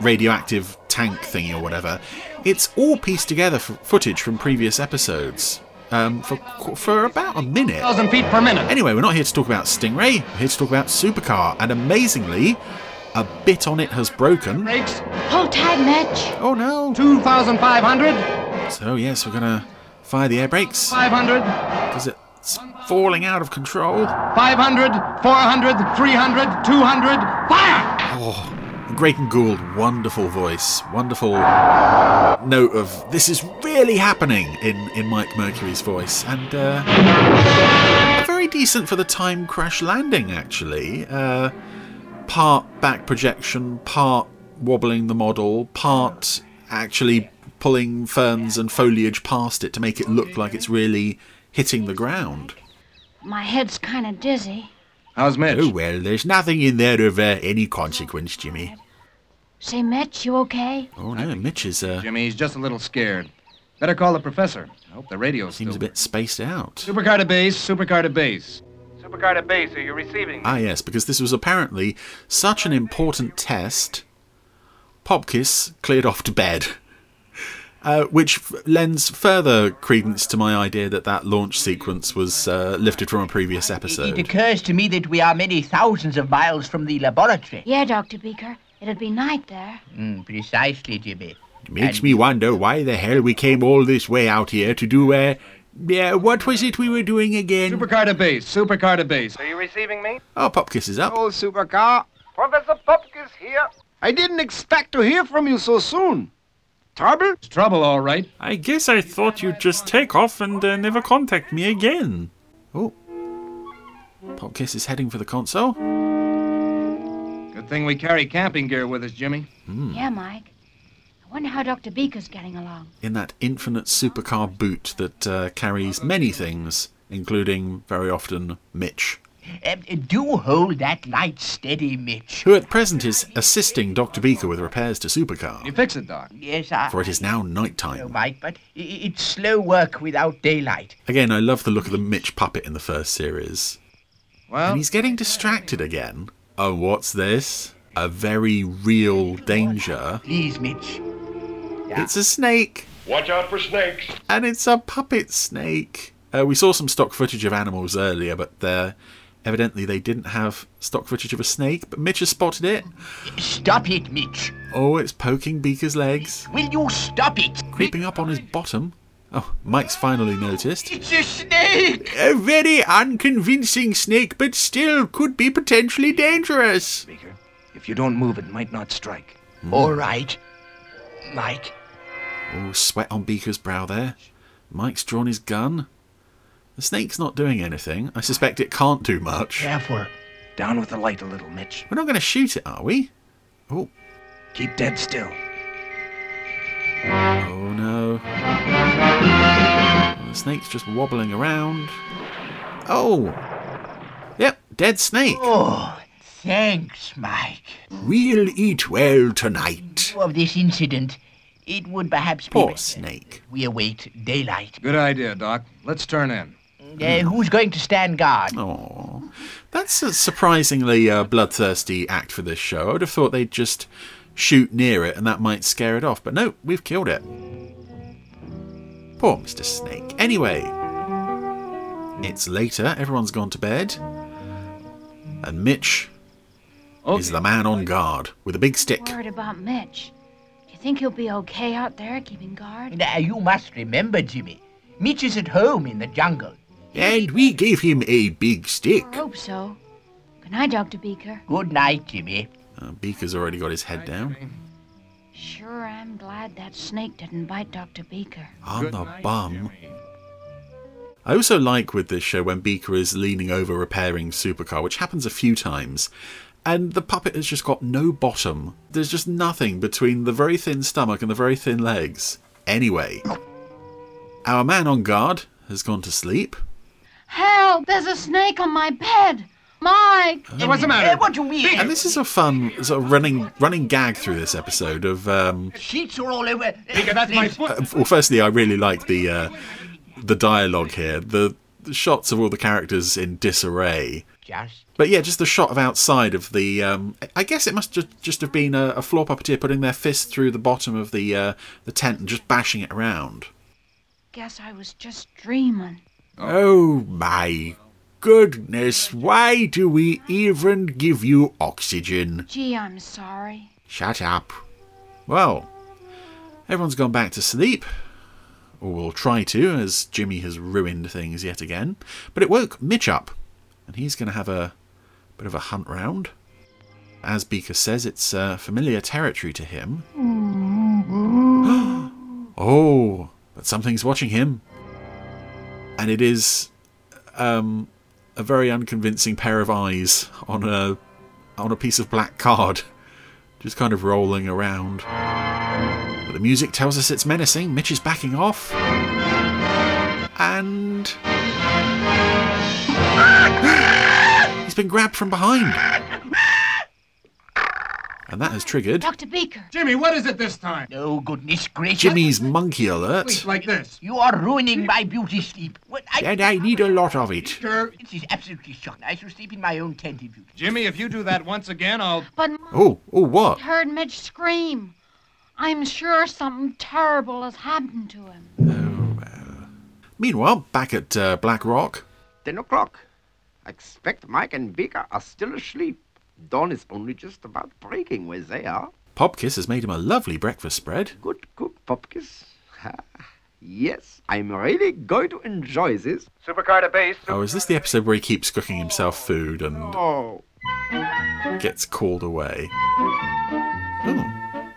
radioactive tank thingy or whatever. It's all pieced together f- footage from previous episodes. um, for for about a minute. 1,000 feet per minute. Anyway, we're not here to talk about Stingray. We're here to talk about Supercar, and amazingly, a bit on it has broken. Brakes. Hold tight, Mitch. Oh no! 2,500. So yes, we're gonna fire the air brakes 500. because it's falling out of control. 500. 400. 300. 200. Fire! Oh, Graydon Gould, wonderful voice, wonderful note of this is really happening in, in Mike Mercury's voice, and uh, very decent for the time crash landing, actually. Uh, part back projection, part wobbling the model, part actually pulling ferns and foliage past it to make it look like it's really hitting the ground. My head's kind of dizzy. How's Mitch? Oh well, there's nothing in there of uh, any consequence, Jimmy. Say, Mitch, you okay? Oh no, Mitch is uh, Jimmy, he's just a little scared. Better call the professor. I hope the radio's seems a bit spaced out. Supercar to base. Supercar to base. Supercar to base, are you receiving? Ah, yes, because this was apparently such an important test. Popkiss cleared off to bed, uh, which f- lends further credence to my idea that that launch sequence was uh, lifted from a previous episode. It episode. occurs to me that we are many thousands of miles from the laboratory. Yeah, Dr. Beaker. It'll be night there. Mm, precisely, Jimmy. It makes me wonder why the hell we came all this way out here to do. Uh, yeah, what was it we were doing again? Supercar to base. Supercar to base. Are you receiving me? Oh, Popkiss is up. Oh, Supercar. Professor Popkiss here. I didn't expect to hear from you so soon. Trouble? It's trouble, all right. I guess I thought you'd just take off and uh, never contact me again. Oh. Popkiss is heading for the console. Good thing we carry camping gear with us, Jimmy. Yeah, Mike. I wonder how Dr. Beaker's getting along. in that infinite supercar boot that uh, carries many things, including very often Mitch, Uh, do hold that light steady, Mitch. who at present is assisting Dr. Beaker with repairs to supercar. You fix it, Doc. Yes, I. For it is now night know, time. Mike, but i- i- it's slow work without daylight. Again, I love the look of the Mitch puppet in the first series. Well, And he's getting distracted again. Oh, what's this? A very real danger. Please, Mitch. It's a snake, Watch out for snakes. and it's a puppet snake. Uh, we saw some stock footage of animals earlier, but uh, evidently they didn't have stock footage of a snake. But Mitch has spotted it. Stop it, Mitch. Oh, it's poking Beaker's legs, Will you stop it? creeping up on his bottom. Oh, Mike's finally noticed. It's a snake! A very unconvincing snake, but still could be potentially dangerous. Beaker, if you don't move, it might not strike. Hmm. All right. Mike, Oh, sweat on Beaker's brow there. Mike's drawn his gun. The snake's not doing anything. I suspect it can't do much. Careful. Down with the light a little, Mitch. We're not going to shoot it, are we? Oh, Keep dead still. oh no. The snake's just wobbling around. Oh! Yep, dead snake. Oh, thanks, Mike. We'll eat well tonight. Of this incident, it would perhaps be Poor snake. we await daylight. Good idea, Doc. Let's turn in. Uh, who's going to stand guard? Oh, that's a surprisingly uh, bloodthirsty act for this show. I would have thought they'd just shoot near it and that might scare it off, but no, we've killed it. Poor Mr. Snake. Anyway, it's later, everyone's gone to bed, and Mitch is the man on guard with a big stick. Worried about Mitch. Do you think he'll be okay out there keeping guard? Now, you must remember, Jimmy. Mitch is at home in the jungle. And we gave him a big stick. I hope so. Good night, Dr. Beaker. Good night, Jimmy. Uh, Beaker's already got his head down. Sure I'm glad that snake didn't bite Dr. Beaker. On the bum. I also like with this show when Beaker is leaning over repairing Supercar, which happens a few times, and the puppet has just got no bottom. There's just nothing between the very thin stomach and the very thin legs. Anyway, our man on guard has gone to sleep. Help! There's a snake on my bed! Mike! what's the matter? What do you mean? And this is a fun sort of running running gag through this episode of um, Sheets are all over. Beaker, that's my foot. Uh, well, firstly, I really like the uh, the dialogue here. The, the shots of all the characters in disarray. Just. But yeah, just the shot of outside of the. Um, I guess it must just just have been a, a floor puppeteer putting their fist through the bottom of the uh, the tent and just bashing it around. guess I was just dreaming. Oh my goodness, why do we even give you oxygen? Gee, I'm sorry. Shut up. Well, everyone's gone back to sleep. Or will try to, as Jimmy has ruined things yet again. But it woke Mitch up, and he's going to have a bit of a hunt round. As Beaker says, it's uh, familiar territory to him. oh, but something's watching him. And it is um, a very unconvincing pair of eyes on a on a piece of black card, just kind of rolling around. But the music tells us it's menacing. Mitch is backing off, and he's been grabbed from behind, and that has triggered Dr. Beaker. Jimmy, what is it this time? Oh, goodness gracious. Jimmy's monkey alert. Sleep like this. You are ruining my beauty sleep. What, I, And I need a lot of it. Sure. This is absolutely shocking. I shall sleep in my own tent in future. Jimmy, if you do that once again, I'll. But Oh, oh, what? I heard Mitch scream. I'm sure something terrible has happened to him. Oh, well. Meanwhile, back at uh, Black Rock, Ten o'clock. I expect Mike and Beaker are still asleep. Dawn is only just about breaking where they are. Popkiss has made him a lovely breakfast spread. Good cook, Popkiss. Yes, I'm really going to enjoy this. Supercar to base. Oh, is this the episode where he keeps cooking himself food and Oh, gets called away? Oh,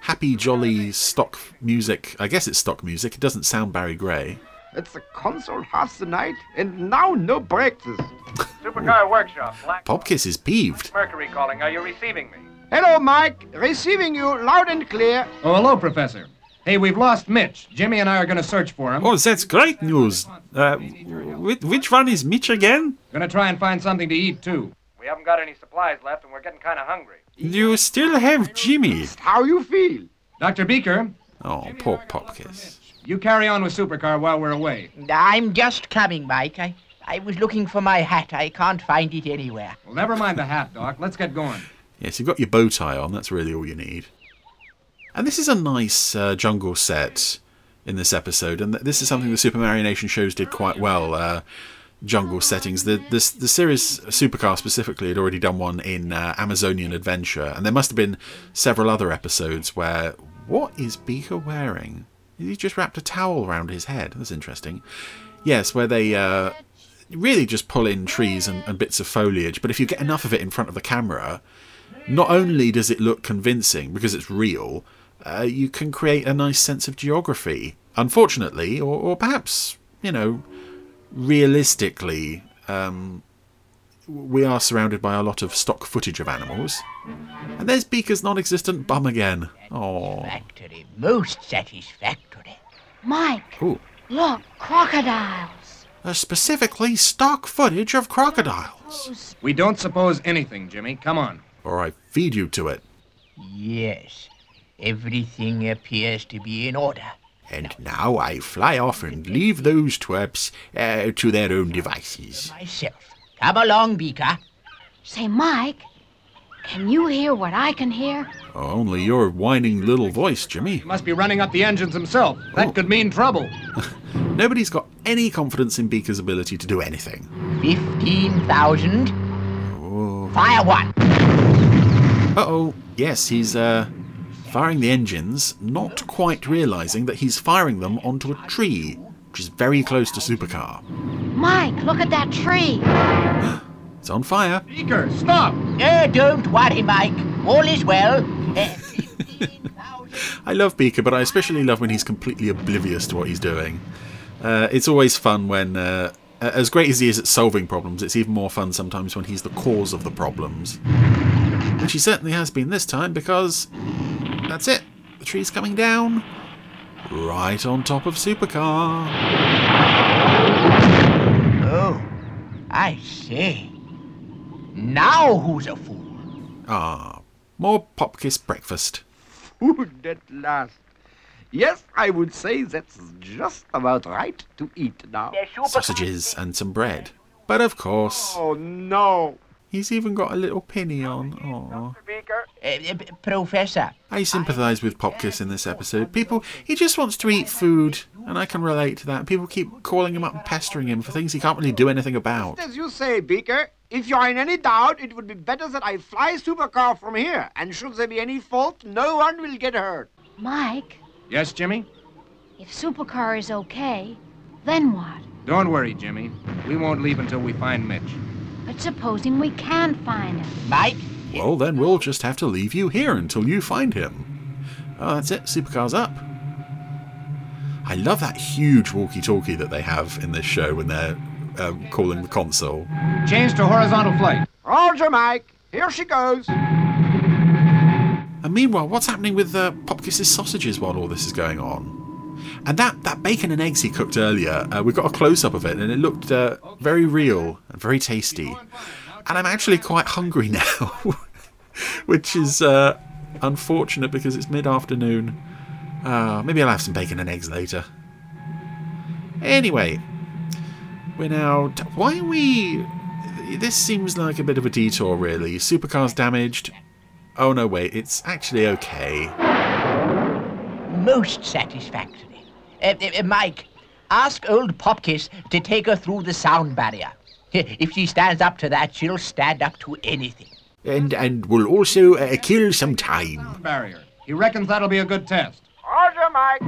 happy, jolly stock music. I guess it's stock music. It doesn't sound Barry Gray. It's the console half the night, and now no breakfast. Supercar workshop. Black Popkiss is peeved. Mercury calling. Are you receiving me? Hello, Mike. Receiving you loud and clear. Oh, hello, Professor. Hey, we've lost Mitch. Jimmy and I are going to search for him. Oh, that's great news. Uh, whi- which one is Mitch again? Gonna try and find something to eat, too. We haven't got any supplies left, and we're getting kind of hungry. You still have Jimmy. How you feel? Dr. Beaker, Oh, poor Popkiss. You carry on with Supercar while we're away. I'm just coming, Mike. I, I was looking for my hat. I can't find it anywhere. Well, never mind the hat, Doc. Let's get going. Yes, you've got your bow tie on. That's really all you need. And this is a nice uh, jungle set in this episode, and th- this is something the Supermarionation shows did quite well. Uh, jungle settings. The this the series Supercar specifically had already done one in uh, Amazonian Adventure, and there must have been several other episodes where what is Beaker wearing? He just wrapped a towel around his head. That's interesting. Yes, where they uh, really just pull in trees and, and bits of foliage, but if you get enough of it in front of the camera, not only does it look convincing because it's real, uh, you can create a nice sense of geography. Unfortunately, or, or perhaps, you know, realistically, um, we are surrounded by a lot of stock footage of animals. And there's Beaker's non existent bum again. Oh. Satisfactory. Most satisfactory. Mike, Ooh. look, crocodiles. Uh, specifically, stock footage of crocodiles. We don't suppose anything, Jimmy. Come on. Or I feed you to it. Yes. Everything appears to be in order. And now I fly off and leave those twerps uh, to their own devices. Myself. Come along, Beaker. Say, Mike, can you hear what I can hear? Oh, only your whining little voice, Jimmy. He must be running up the engines himself. That could mean trouble. Nobody's got any confidence in Beaker's ability to do anything. 15,000. Fire one. Uh oh. Yes, he's uh, firing the engines, not quite realizing that he's firing them onto a tree, which is very close to Supercar. Mike, look at that tree. It's on fire. Beaker, stop! Uh, don't worry, Mike. All is well. Uh, I love Beaker, but I especially love when he's completely oblivious to what he's doing. Uh, it's always fun when, uh, as great as he is at solving problems, it's even more fun sometimes when he's the cause of the problems. Which he certainly has been this time because that's it. The tree's coming down right on top of Supercar. oh, I see. Now who's a fool? Ah, more Popkiss breakfast. Food at last. Yes, I would say that's just about right to eat now. Sausages and some bread. But of course, Oh no! He's even got a little pinny on. Aw. Uh, Professor. I sympathise with Popkiss in this episode. People, he just wants to eat food, and I can relate to that. People keep calling him up and pestering him for things he can't really do anything about. As you say, Beaker, if you're in any doubt, it would be better that I fly Supercar from here. And should there be any fault, no one will get hurt. Mike, Yes, Jimmy? if Supercar is okay, then what? Don't worry, Jimmy. We won't leave until we find Mitch. But supposing we can't find him. Mike? Well, then we'll just have to leave you here until you find him. Oh, that's it. Supercar's up. I love that huge walkie-talkie that they have in this show when they're um, calling the console. Change to horizontal flight. Roger, Mike. Here she goes. And meanwhile, what's happening with uh, Popkiss's sausages while all this is going on? And that, that bacon and eggs he cooked earlier, uh, we got a close up of it, and it looked uh, very real and very tasty. And I'm actually quite hungry now, which is uh, unfortunate because it's mid afternoon. Uh, maybe I'll have some bacon and eggs later. Anyway, we're now. Why are we. This seems like a bit of a detour, really. Supercar's damaged. Oh no, wait, it's actually okay. Most satisfactory. Uh, uh, Mike, ask old Popkiss to take her through the sound barrier. If she stands up to that, she'll stand up to anything. And and we'll also uh, kill some time. Barrier. He reckons that'll be a good test. Roger, Mike.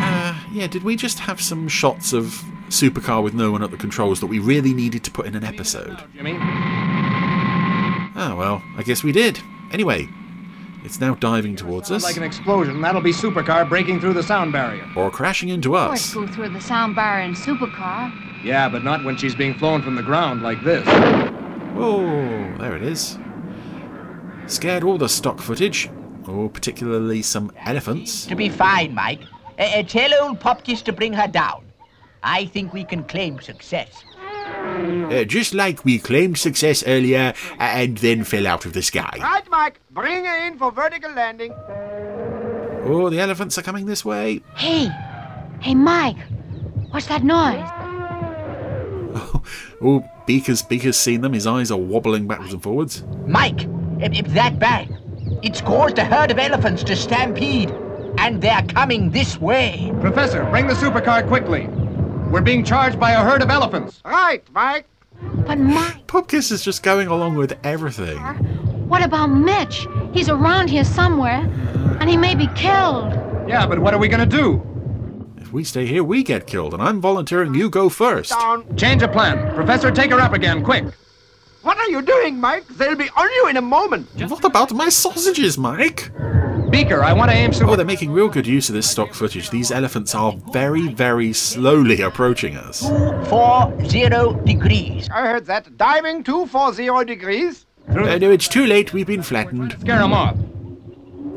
Uh, yeah, did we just have some shots of Supercar with no one at the controls that we really needed to put in an episode? Jimmy? Oh, well, I guess we did. Anyway, it's now diving towards us. Like an explosion, that'll be Supercar breaking through the sound barrier. Or crashing into Of course, us. go through the sound barrier in Supercar. Yeah, but not when she's being flown from the ground like this. Oh, there it is. Scared all the stock footage. Oh, particularly some elephants. To be fine, Mike. Uh, tell old Popkiss to bring her down. I think we can claim success. Uh, just like we claimed success earlier uh, and then fell out of the sky. Right, Mike. Bring her in for vertical landing. Oh, the elephants are coming this way. Hey, hey, Mike, what's that noise? Oh, Beaker's Beaker's seen them. His eyes are wobbling backwards and forwards. Mike, if, if that bang, it's caused a herd of elephants to stampede, and they're coming this way. Professor, bring the supercar quickly. We're being charged by a herd of elephants. Right, Mike. But Mike, Popkiss is just going along with everything. what about Mitch? He's around here somewhere, and he may be killed. Yeah, but what are we gonna do? If we stay here, we get killed, and I'm volunteering you go first. Down. Change of plan. Professor, take her up again, quick. What are you doing, Mike? They'll be on you in a moment. What about my sausages, Mike? Beaker, I want to aim super. Oh, they're making real good use of this stock footage. These elephants are very, very slowly approaching us. Four zero degrees. I heard that. Diving 240 degrees. Uh, no, it's too late. We've been flattened. Scare them off.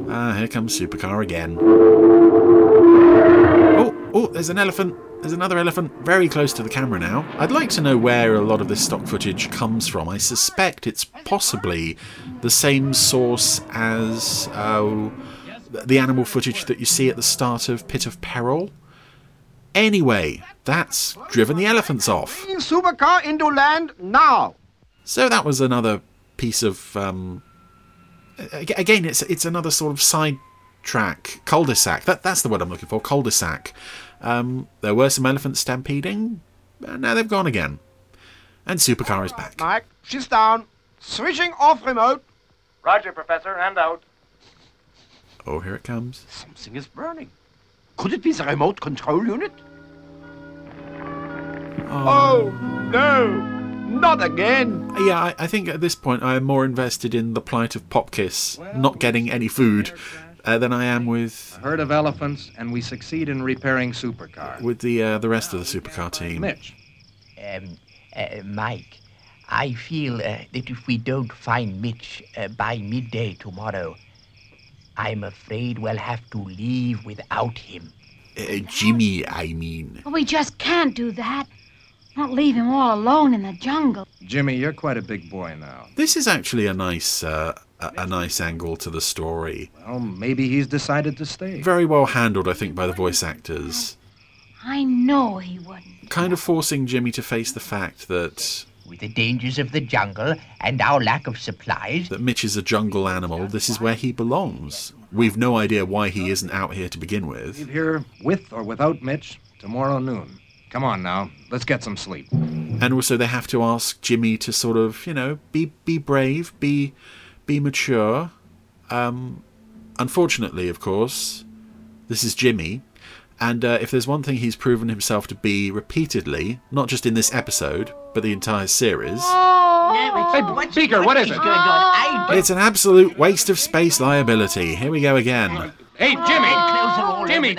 Ah, here comes Supercar again. Oh, oh, there's an elephant. There's another elephant very close to the camera now. I'd like to know where a lot of this stock footage comes from. I suspect it's possibly the same source as uh, the animal footage that you see at the start of Pit of Peril. Anyway, that's driven the elephants off. Bring supercar into land now. So that was another piece of um, again it's it's another sort of side track cul-de-sac that that's the word i'm looking for cul-de-sac um, there were some elephants stampeding and now they've gone again and supercar is back Mike, she's down. Switching off remote. Roger, Professor, and out. oh here it comes Something is burning. Could it be the remote control unit? Oh, no. Not again. yeah I, I think at this point i am more invested in the plight of popkiss not getting any food uh, than i am with A herd of elephants, and we succeed in repairing supercar. with the uh, the rest of the supercar team Mitch. Um, uh, Mike, I feel uh, that if we don't find Mitch uh, by midday tomorrow, I'm afraid we'll have to leave without him. Uh, Jimmy, I mean. But we just can't do that. Not leave him all alone in the jungle. Jimmy, you're quite a big boy now. This is actually a nice, uh, a, a nice angle to the story. Well, maybe he's decided to stay. Very well handled, I think, by the voice actors. I know he wouldn't. Kind of forcing Jimmy to face the fact that With the dangers of the jungle and our lack of supplies, That Mitch is a jungle animal. This is where he belongs. We've no idea why he isn't out here to begin with. Leave here with or without Mitch tomorrow noon. Come on now, let's get some sleep. And also they have to ask Jimmy to sort of, you know, be be brave, be be mature. Um unfortunately, of course, this is Jimmy. And uh, if there's one thing he's proven himself to be repeatedly, not just in this episode, but the entire series, Hey, Beaker, what is it? going it's an absolute waste of space liability. Here we go again. Hey, Jimmy! clothes are Jimmy,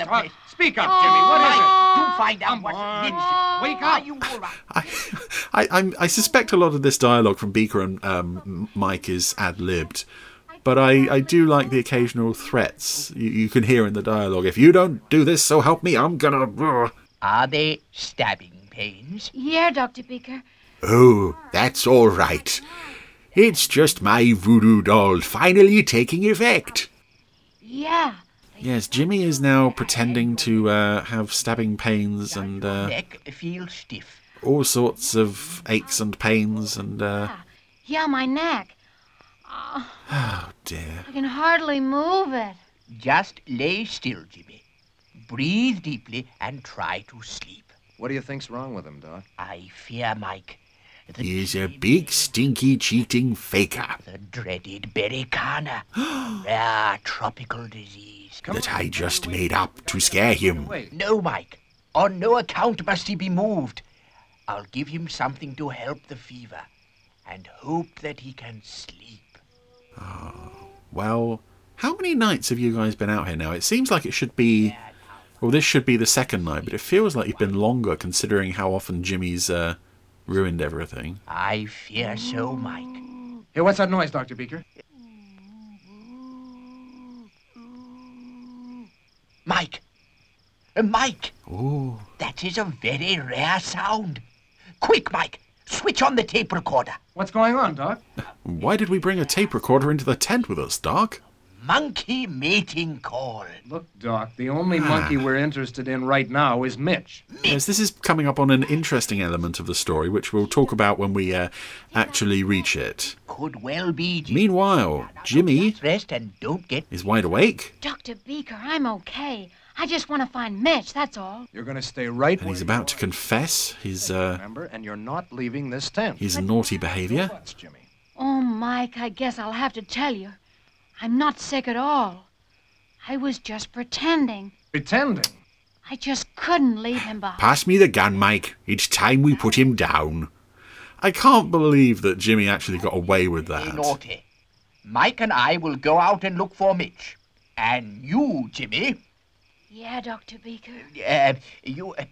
over the talk- place. speak up, Jimmy. What is it? You find out what's Mitch. Wake Are up! you all right? I, I'm, I suspect a lot of this dialogue from Beaker and um, Mike is ad libbed, but I, I do like the occasional threats you, you can hear in the dialogue. If you don't do this, so help me, I'm gonna. Are they stabbing pains? Yeah, Dr. Beaker. Oh, that's all right. It's just my voodoo doll finally taking effect. Yeah. Yes, Jimmy is now pretending to uh, have stabbing pains and uh, Neck feels stiff. all sorts of aches and pains and. Uh, Yeah, my neck. Oh, oh dear. I can hardly move it. Just lay still, Jimmy. Breathe deeply and try to sleep. What do you think's wrong with him, Doc? I fear, Mike, He's a big, stinky, cheating faker the dreaded bericana, rare tropical disease. That I just made up to scare him. No, Mike. On no account must he be moved. I'll give him something to help the fever and hope that he can sleep. Well, how many nights have you guys been out here now? It seems like it should be. Well, this should be the second night, but it feels like you've been longer considering how often Jimmy's uh, ruined everything. I fear so, Mike. Hey, what's that noise, Dr. Beaker? Mike! Uh, Mike! Ooh. That is a very rare sound. Quick, Mike! Switch on the tape recorder. What's going on, Doc? Why did we bring a tape recorder into the tent with us, Doc? Monkey mating call. Look, Doc, the only monkey we're interested in right now is Mitch. Yes, this is coming up on an interesting element of the story, which we'll talk about when we uh, actually reach it. Could well be. Jimmy. Meanwhile, Jimmy Rest and don't get. is wide awake, Dr. Beaker, I'm okay. I just want to find Mitch, that's all. You're going to stay right and he's about to confess his uh, remember, and you're not leaving this tent. his naughty behaviour. What's Jimmy? Oh, Mike, I guess I'll have to tell you. I'm not sick at all. I was just pretending. Pretending. I just couldn't leave him behind. Pass me the gun, Mike. It's time we put him down. I can't believe that Jimmy actually got away with Be that. naughty. Mike and I will go out and look for Mitch. And you, Jimmy, Yeah, Dr. Beaker. uh, you, uh,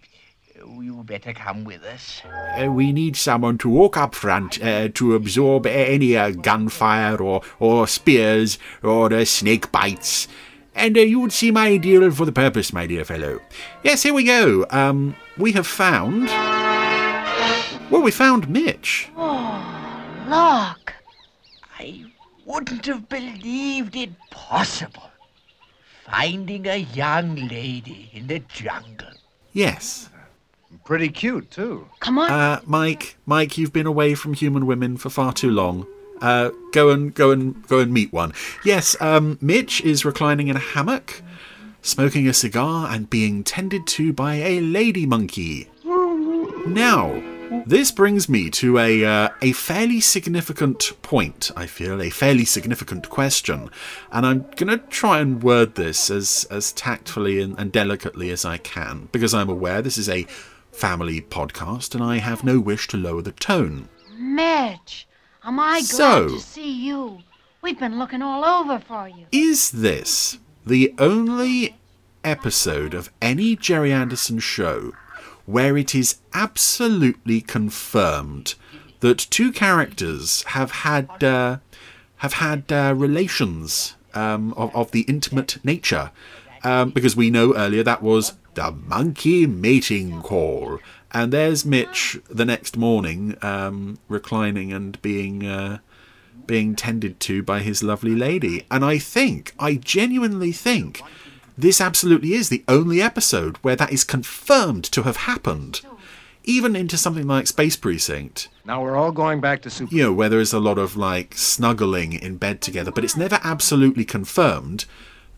you better come with us. Uh, we need someone to walk up front uh, to absorb any uh, gunfire or, or spears or uh, snake bites. And uh, you would seem ideal for the purpose, my dear fellow. Yes, here we go. Um, we have found. Well, we found Mitch. Oh, look. I wouldn't have believed it possible. Finding a young lady in the jungle. Yes. Pretty cute, too. Come on. Uh, Mike, Mike, you've been away from human women for far too long. Uh, go and go and go and meet one. Yes, um, Mitch is reclining in a hammock, smoking a cigar and being tended to by a lady monkey. Now, this brings me to a uh, a fairly significant point. I feel a fairly significant question, and I'm gonna try and word this as as tactfully and, and delicately as I can because I'm aware this is a family podcast and I have no wish to lower the tone. Mitch, am I glad So- to see you? We've been looking all over for you. Is this the only episode of any Gerry Anderson show where it is absolutely confirmed that two characters have had uh, have had uh, relations um, of, of the intimate nature? Um, because we know earlier that was the monkey mating call, and there's Mitch the next morning um, reclining and being. Uh, being tended to by his lovely lady. And I think, I genuinely think, this absolutely is the only episode where that is confirmed to have happened. even into something like Space Precinct. Now we're all going back to Super. You know, where there is a lot of like snuggling in bed together, but it's never absolutely confirmed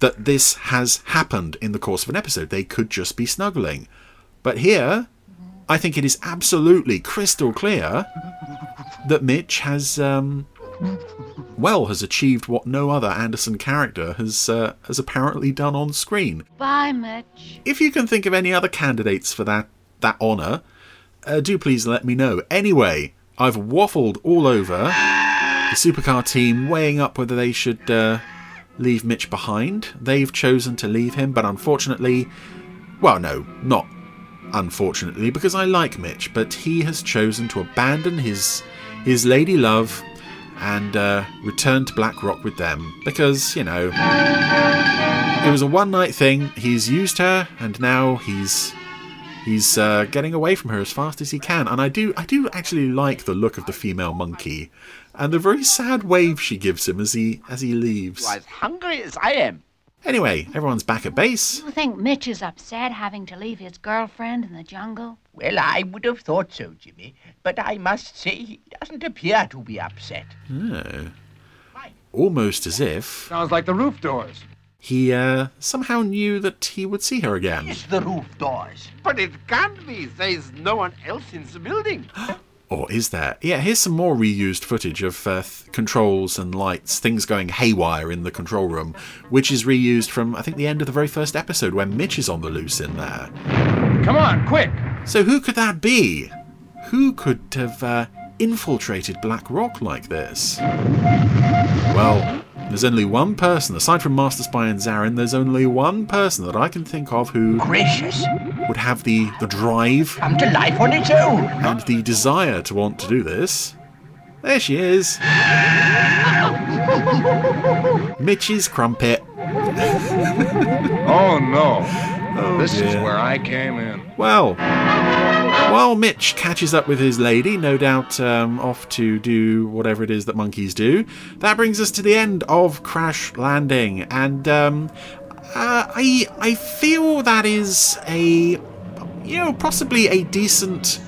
that this has happened in the course of an episode. They could just be snuggling. But here, I think it is absolutely crystal clear that Mitch has, um, well, has achieved what no other Anderson character has uh, has apparently done on screen. Bye, Mitch. If you can think of any other candidates for that that honour, uh, do please let me know. Anyway, I've waffled all over the supercar team, weighing up whether they should uh, leave Mitch behind. They've chosen to leave him, but unfortunately, well, no, not unfortunately, because I like Mitch, but he has chosen to abandon his his lady love and uh, return to Black Rock with them because you know it was a one night thing. He's used her, and now he's he's uh, getting away from her as fast as he can. And I do I do actually like the look of the female monkey and the very sad wave she gives him as he as he leaves. You're as hungry as I am. Anyway, everyone's back at base. You think Mitch is upset having to leave his girlfriend in the jungle? Well, I would have thought so, Jimmy. But I must say he doesn't appear to be upset. Oh. Almost as if Sounds like the roof doors. he uh, somehow knew that he would see her again. It's the roof doors. But it can't be. There's no one else in the building. Or is there? Yeah, here's some more reused footage of uh, th- controls and lights, things going haywire in the control room, which is reused from, I think, the end of the very first episode when Mitch is on the loose in there. Come on, quick! So who could that be? Who could have uh, infiltrated Black Rock like this? Well, there's only one person, aside from Master Spy and Zarin, there's only one person that I can think of who Gracious! would have the, the drive Come to life on its own! and the desire to want to do this. There she is. Mitch's crumpet. Oh no. This is where I came in. Well, while Mitch catches up with his lady, no doubt um, off to do whatever it is that monkeys do, that brings us to the end of Crash Landing. And um, uh, I, I feel that is a, you know, possibly a decent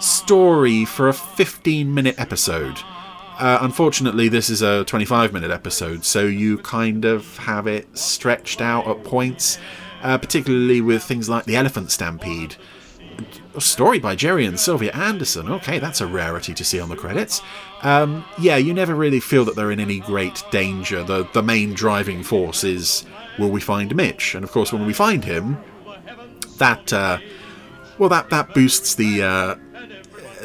story for a 15 minute episode. Uh, unfortunately, this is a 25 minute episode, so you kind of have it stretched out at points, uh, particularly with things like the Elephant Stampede. A story by Gerry and Sylvia Anderson. Okay, that's a rarity to see on the credits. Um, yeah, you never really feel that they're in any great danger. The the main driving force is will we find Mitch? And of course, when we find him, that uh, well, that that boosts the uh,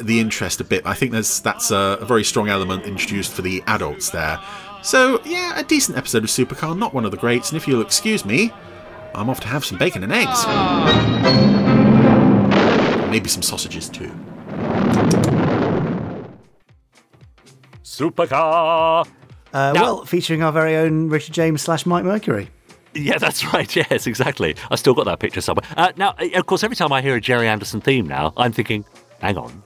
the interest a bit. I think there's that's a, a very strong element introduced for the adults there. So yeah, a decent episode of Supercar, not one of the greats. And if you'll excuse me, I'm off to have some bacon and eggs. Maybe some sausages too. Supercar. Uh, Now- well, featuring our very own Richard James slash Mike Mercury. Yeah, that's right. Yes, exactly. I still got that picture somewhere. Uh, now, uh, of course, every time I hear a Gerry Anderson theme now, I'm thinking, hang on,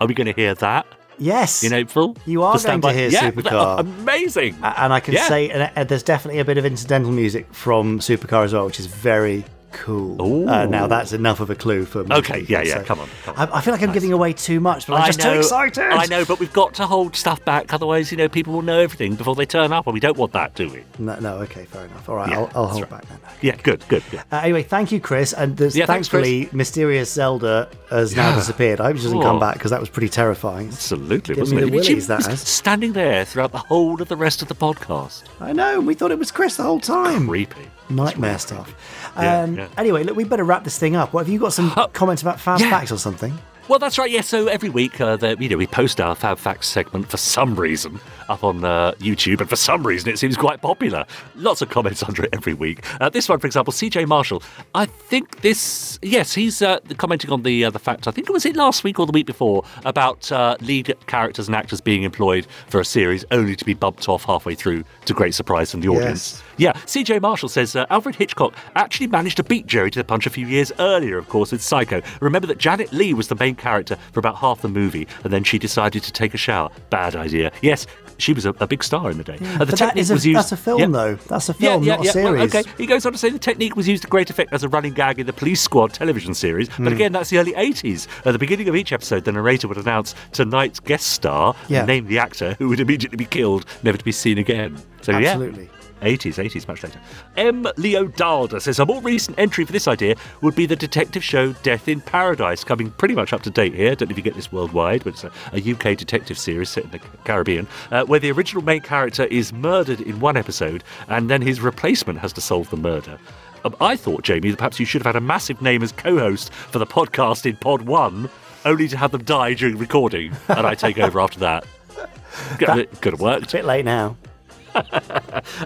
are we going to hear that Yes. in April? You are going to hear yeah, Supercar. Amazing. And I can Yeah. say, and uh, there's definitely a bit of incidental music from Supercar as well, which is very cool. Uh, now that's enough of a clue for most Okay, people, yeah, yeah, so- come on, come I, I feel like I'm giving away too much, but I'm I just know, too excited. I know, but we've got to hold stuff back. Otherwise, you know, people will know everything before they turn up, and we don't want that, do we? No, no, okay, fair enough. All right, Yeah, I'll, I'll hold right. back then. Yeah, good, good, good. Uh, anyway, thank you, Chris. And there's, Yeah, thanks, Chris. thankfully, mysterious Zelda has now disappeared. I hope she doesn't Oh. come back because that was pretty terrifying. Absolutely, Give wasn't me it? the willies, that was standing there throughout the whole of the rest of the podcast. I know. We thought it was Chris the whole time. Creepy. Nightmare stuff. Yeah, Um, yeah. Anyway, look, we better wrap this thing up. What have you got? Some comments about fast yeah. facts or something? Well, that's right. Yes. so every week, uh, the, you know, we post our Fab Facts segment for some reason up on uh, YouTube, and for some reason, it seems quite popular. Lots of comments under it every week. Uh, this one, for example, CJ Marshall. I think this. Yes, he's uh, commenting on the uh, the fact. I think it was it last week or the week before about uh, lead characters and actors being employed for a series only to be bumped off halfway through to great surprise from the audience. Yeah, CJ Marshall says uh, Alfred Hitchcock actually managed to beat Gerry to the punch a few years earlier, of course, with Psycho. Remember that Janet Leigh was the main character for about half the movie, and then she decided to take a shower. Bad idea. Yes, she was a, a big star in the day. Uh, the but that is a, was used. that's a film, Yeah. though. That's a film, yeah, yeah, not yeah. a series. Well, okay, he goes on to say the technique was used to great effect as a running gag in the Police Squad television series. But Hmm. again, that's the early 80s. At the beginning of each episode, the narrator would announce tonight's guest star Yeah. and name the actor who would immediately be killed, never to be seen again. So, Absolutely. Yeah. 80s, 80s, much later. M. Leo Dalder says a more recent entry for this idea would be the detective show Death in Paradise, coming pretty much up to date here. Don't know if you get this worldwide, but it's a, a UK detective series set in the Caribbean, uh, where the original main character is murdered in one episode and then his replacement has to solve the murder. Um, I thought, Jamie, that perhaps you should have had a massive name as co host for the podcast in Pod 1, only to have them die during recording, and I take over after that. Could have worked. It's a bit late now.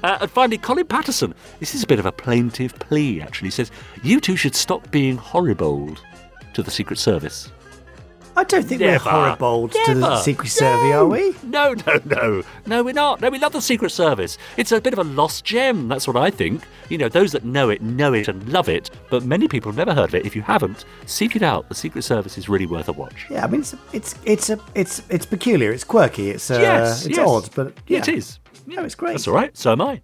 Uh, and finally, Colin Patterson. This is a bit of a plaintive plea, actually. He says, You two should stop being horrible to the Secret Service. I don't think Never. we're horrible to the. Secret Service, are we? No, no, no. No, we're not. No, we love the Secret Service. It's a bit of a lost gem. That's what I think. You know, those that know it, know it and love it, but many people have never heard of it. If you haven't, seek it out. The Secret Service is really worth a watch. Yeah, I mean it's it's it's a it's it's peculiar. It's quirky. It's uh, Yes, it's yes. odd, but yeah. It is. No, it's great. That's all right. So am I.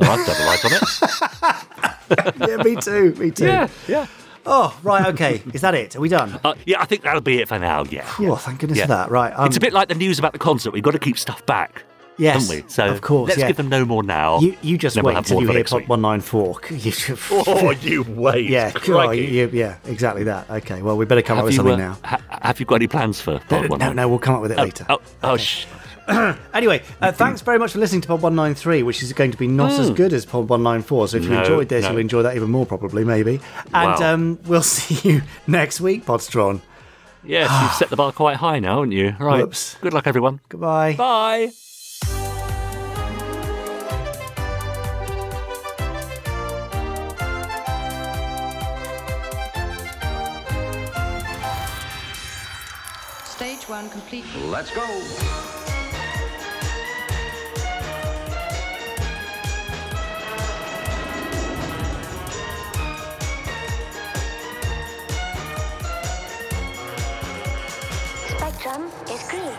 Oh, I've double light on it. yeah, me too. Me too. Yeah, yeah. Oh, right. Okay. Is that it? Are we done? Uh, yeah, I think that'll be it for now. Yeah. Oh, thank goodness Yeah. for that. Right. Um, it's a bit like the news about the concert. We've got to keep stuff back. Yes, haven't we? So of course, let's yeah. give them no more now. You you just wait until you hear one nine four. Oh, you wait. Yeah, oh, you, yeah, exactly that. Okay, well, we better come have up with something uh, now. ha- have you got any plans for No, no, no, we'll come up with it Oh, later. Oh, oh, sh- Anyway, uh, thanks very much for listening to Pod 193, which is going to be not as Mm. good as Pod 194. So if you No, enjoyed this, no. you'll enjoy that even more, probably, maybe. And Wow. um, we'll see you next week, Podsteron. yes, you've set the bar quite high now, haven't you? Right. Whoops. Good luck, everyone. Goodbye. Bye. Stage one complete. Let's go. Spectrum is green.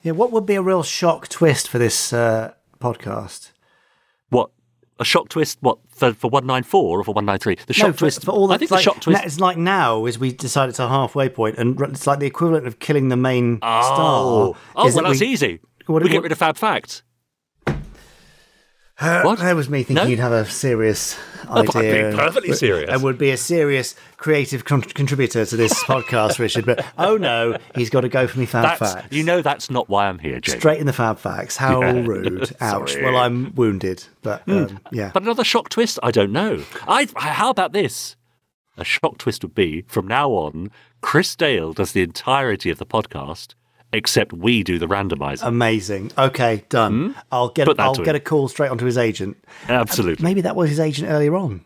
Yeah, what would be a real shock twist for this uh, podcast? What? A shock twist? What for? For one nine four or for one nine three? The shock no, for, twist. for all the, I think like, the shock twist. It's like now is we decide it's a halfway point, and it's like the equivalent of killing the main Oh, star. oh is well, that that's we, easy. What- we get rid of Fab Facts. Uh, What? That was me thinking No? you'd have a serious idea. I'm perfectly serious. And would be a serious creative con- contributor to this podcast, Richard. But oh no, he's got to go for me Fab That's Facts. you know that's not why I'm here, Jake. Straight in the Fab Facts. How Yeah. rude. Ouch. Well, I'm wounded. But um, yeah. But another shock twist? I don't know. I. How about this? A shock twist would be from now on, Chris Dale does the entirety of the podcast, except we do the randomizer. Amazing. Okay, done. I'll get Hmm? Put I'll get him. a call straight onto his agent. Absolutely. Maybe that was his agent earlier on.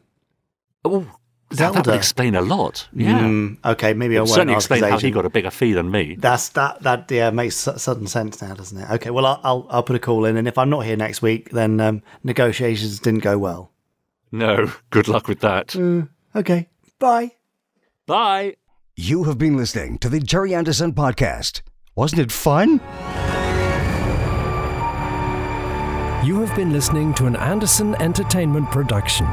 Oh, that, that would explain a lot. Yeah. Mm, okay, maybe It I would won't certainly ask explain his how he got a bigger fee than me. That's that that yeah makes su- sudden sense now, doesn't it? Okay, well I'll I'll, I'll put a call in, and if I'm not here next week, then um, negotiations didn't go well. No. Good luck with that. Mm, okay, bye. Bye. You have been listening to the Gerry Anderson Podcast. Wasn't it fun? You have been listening to an Anderson Entertainment production.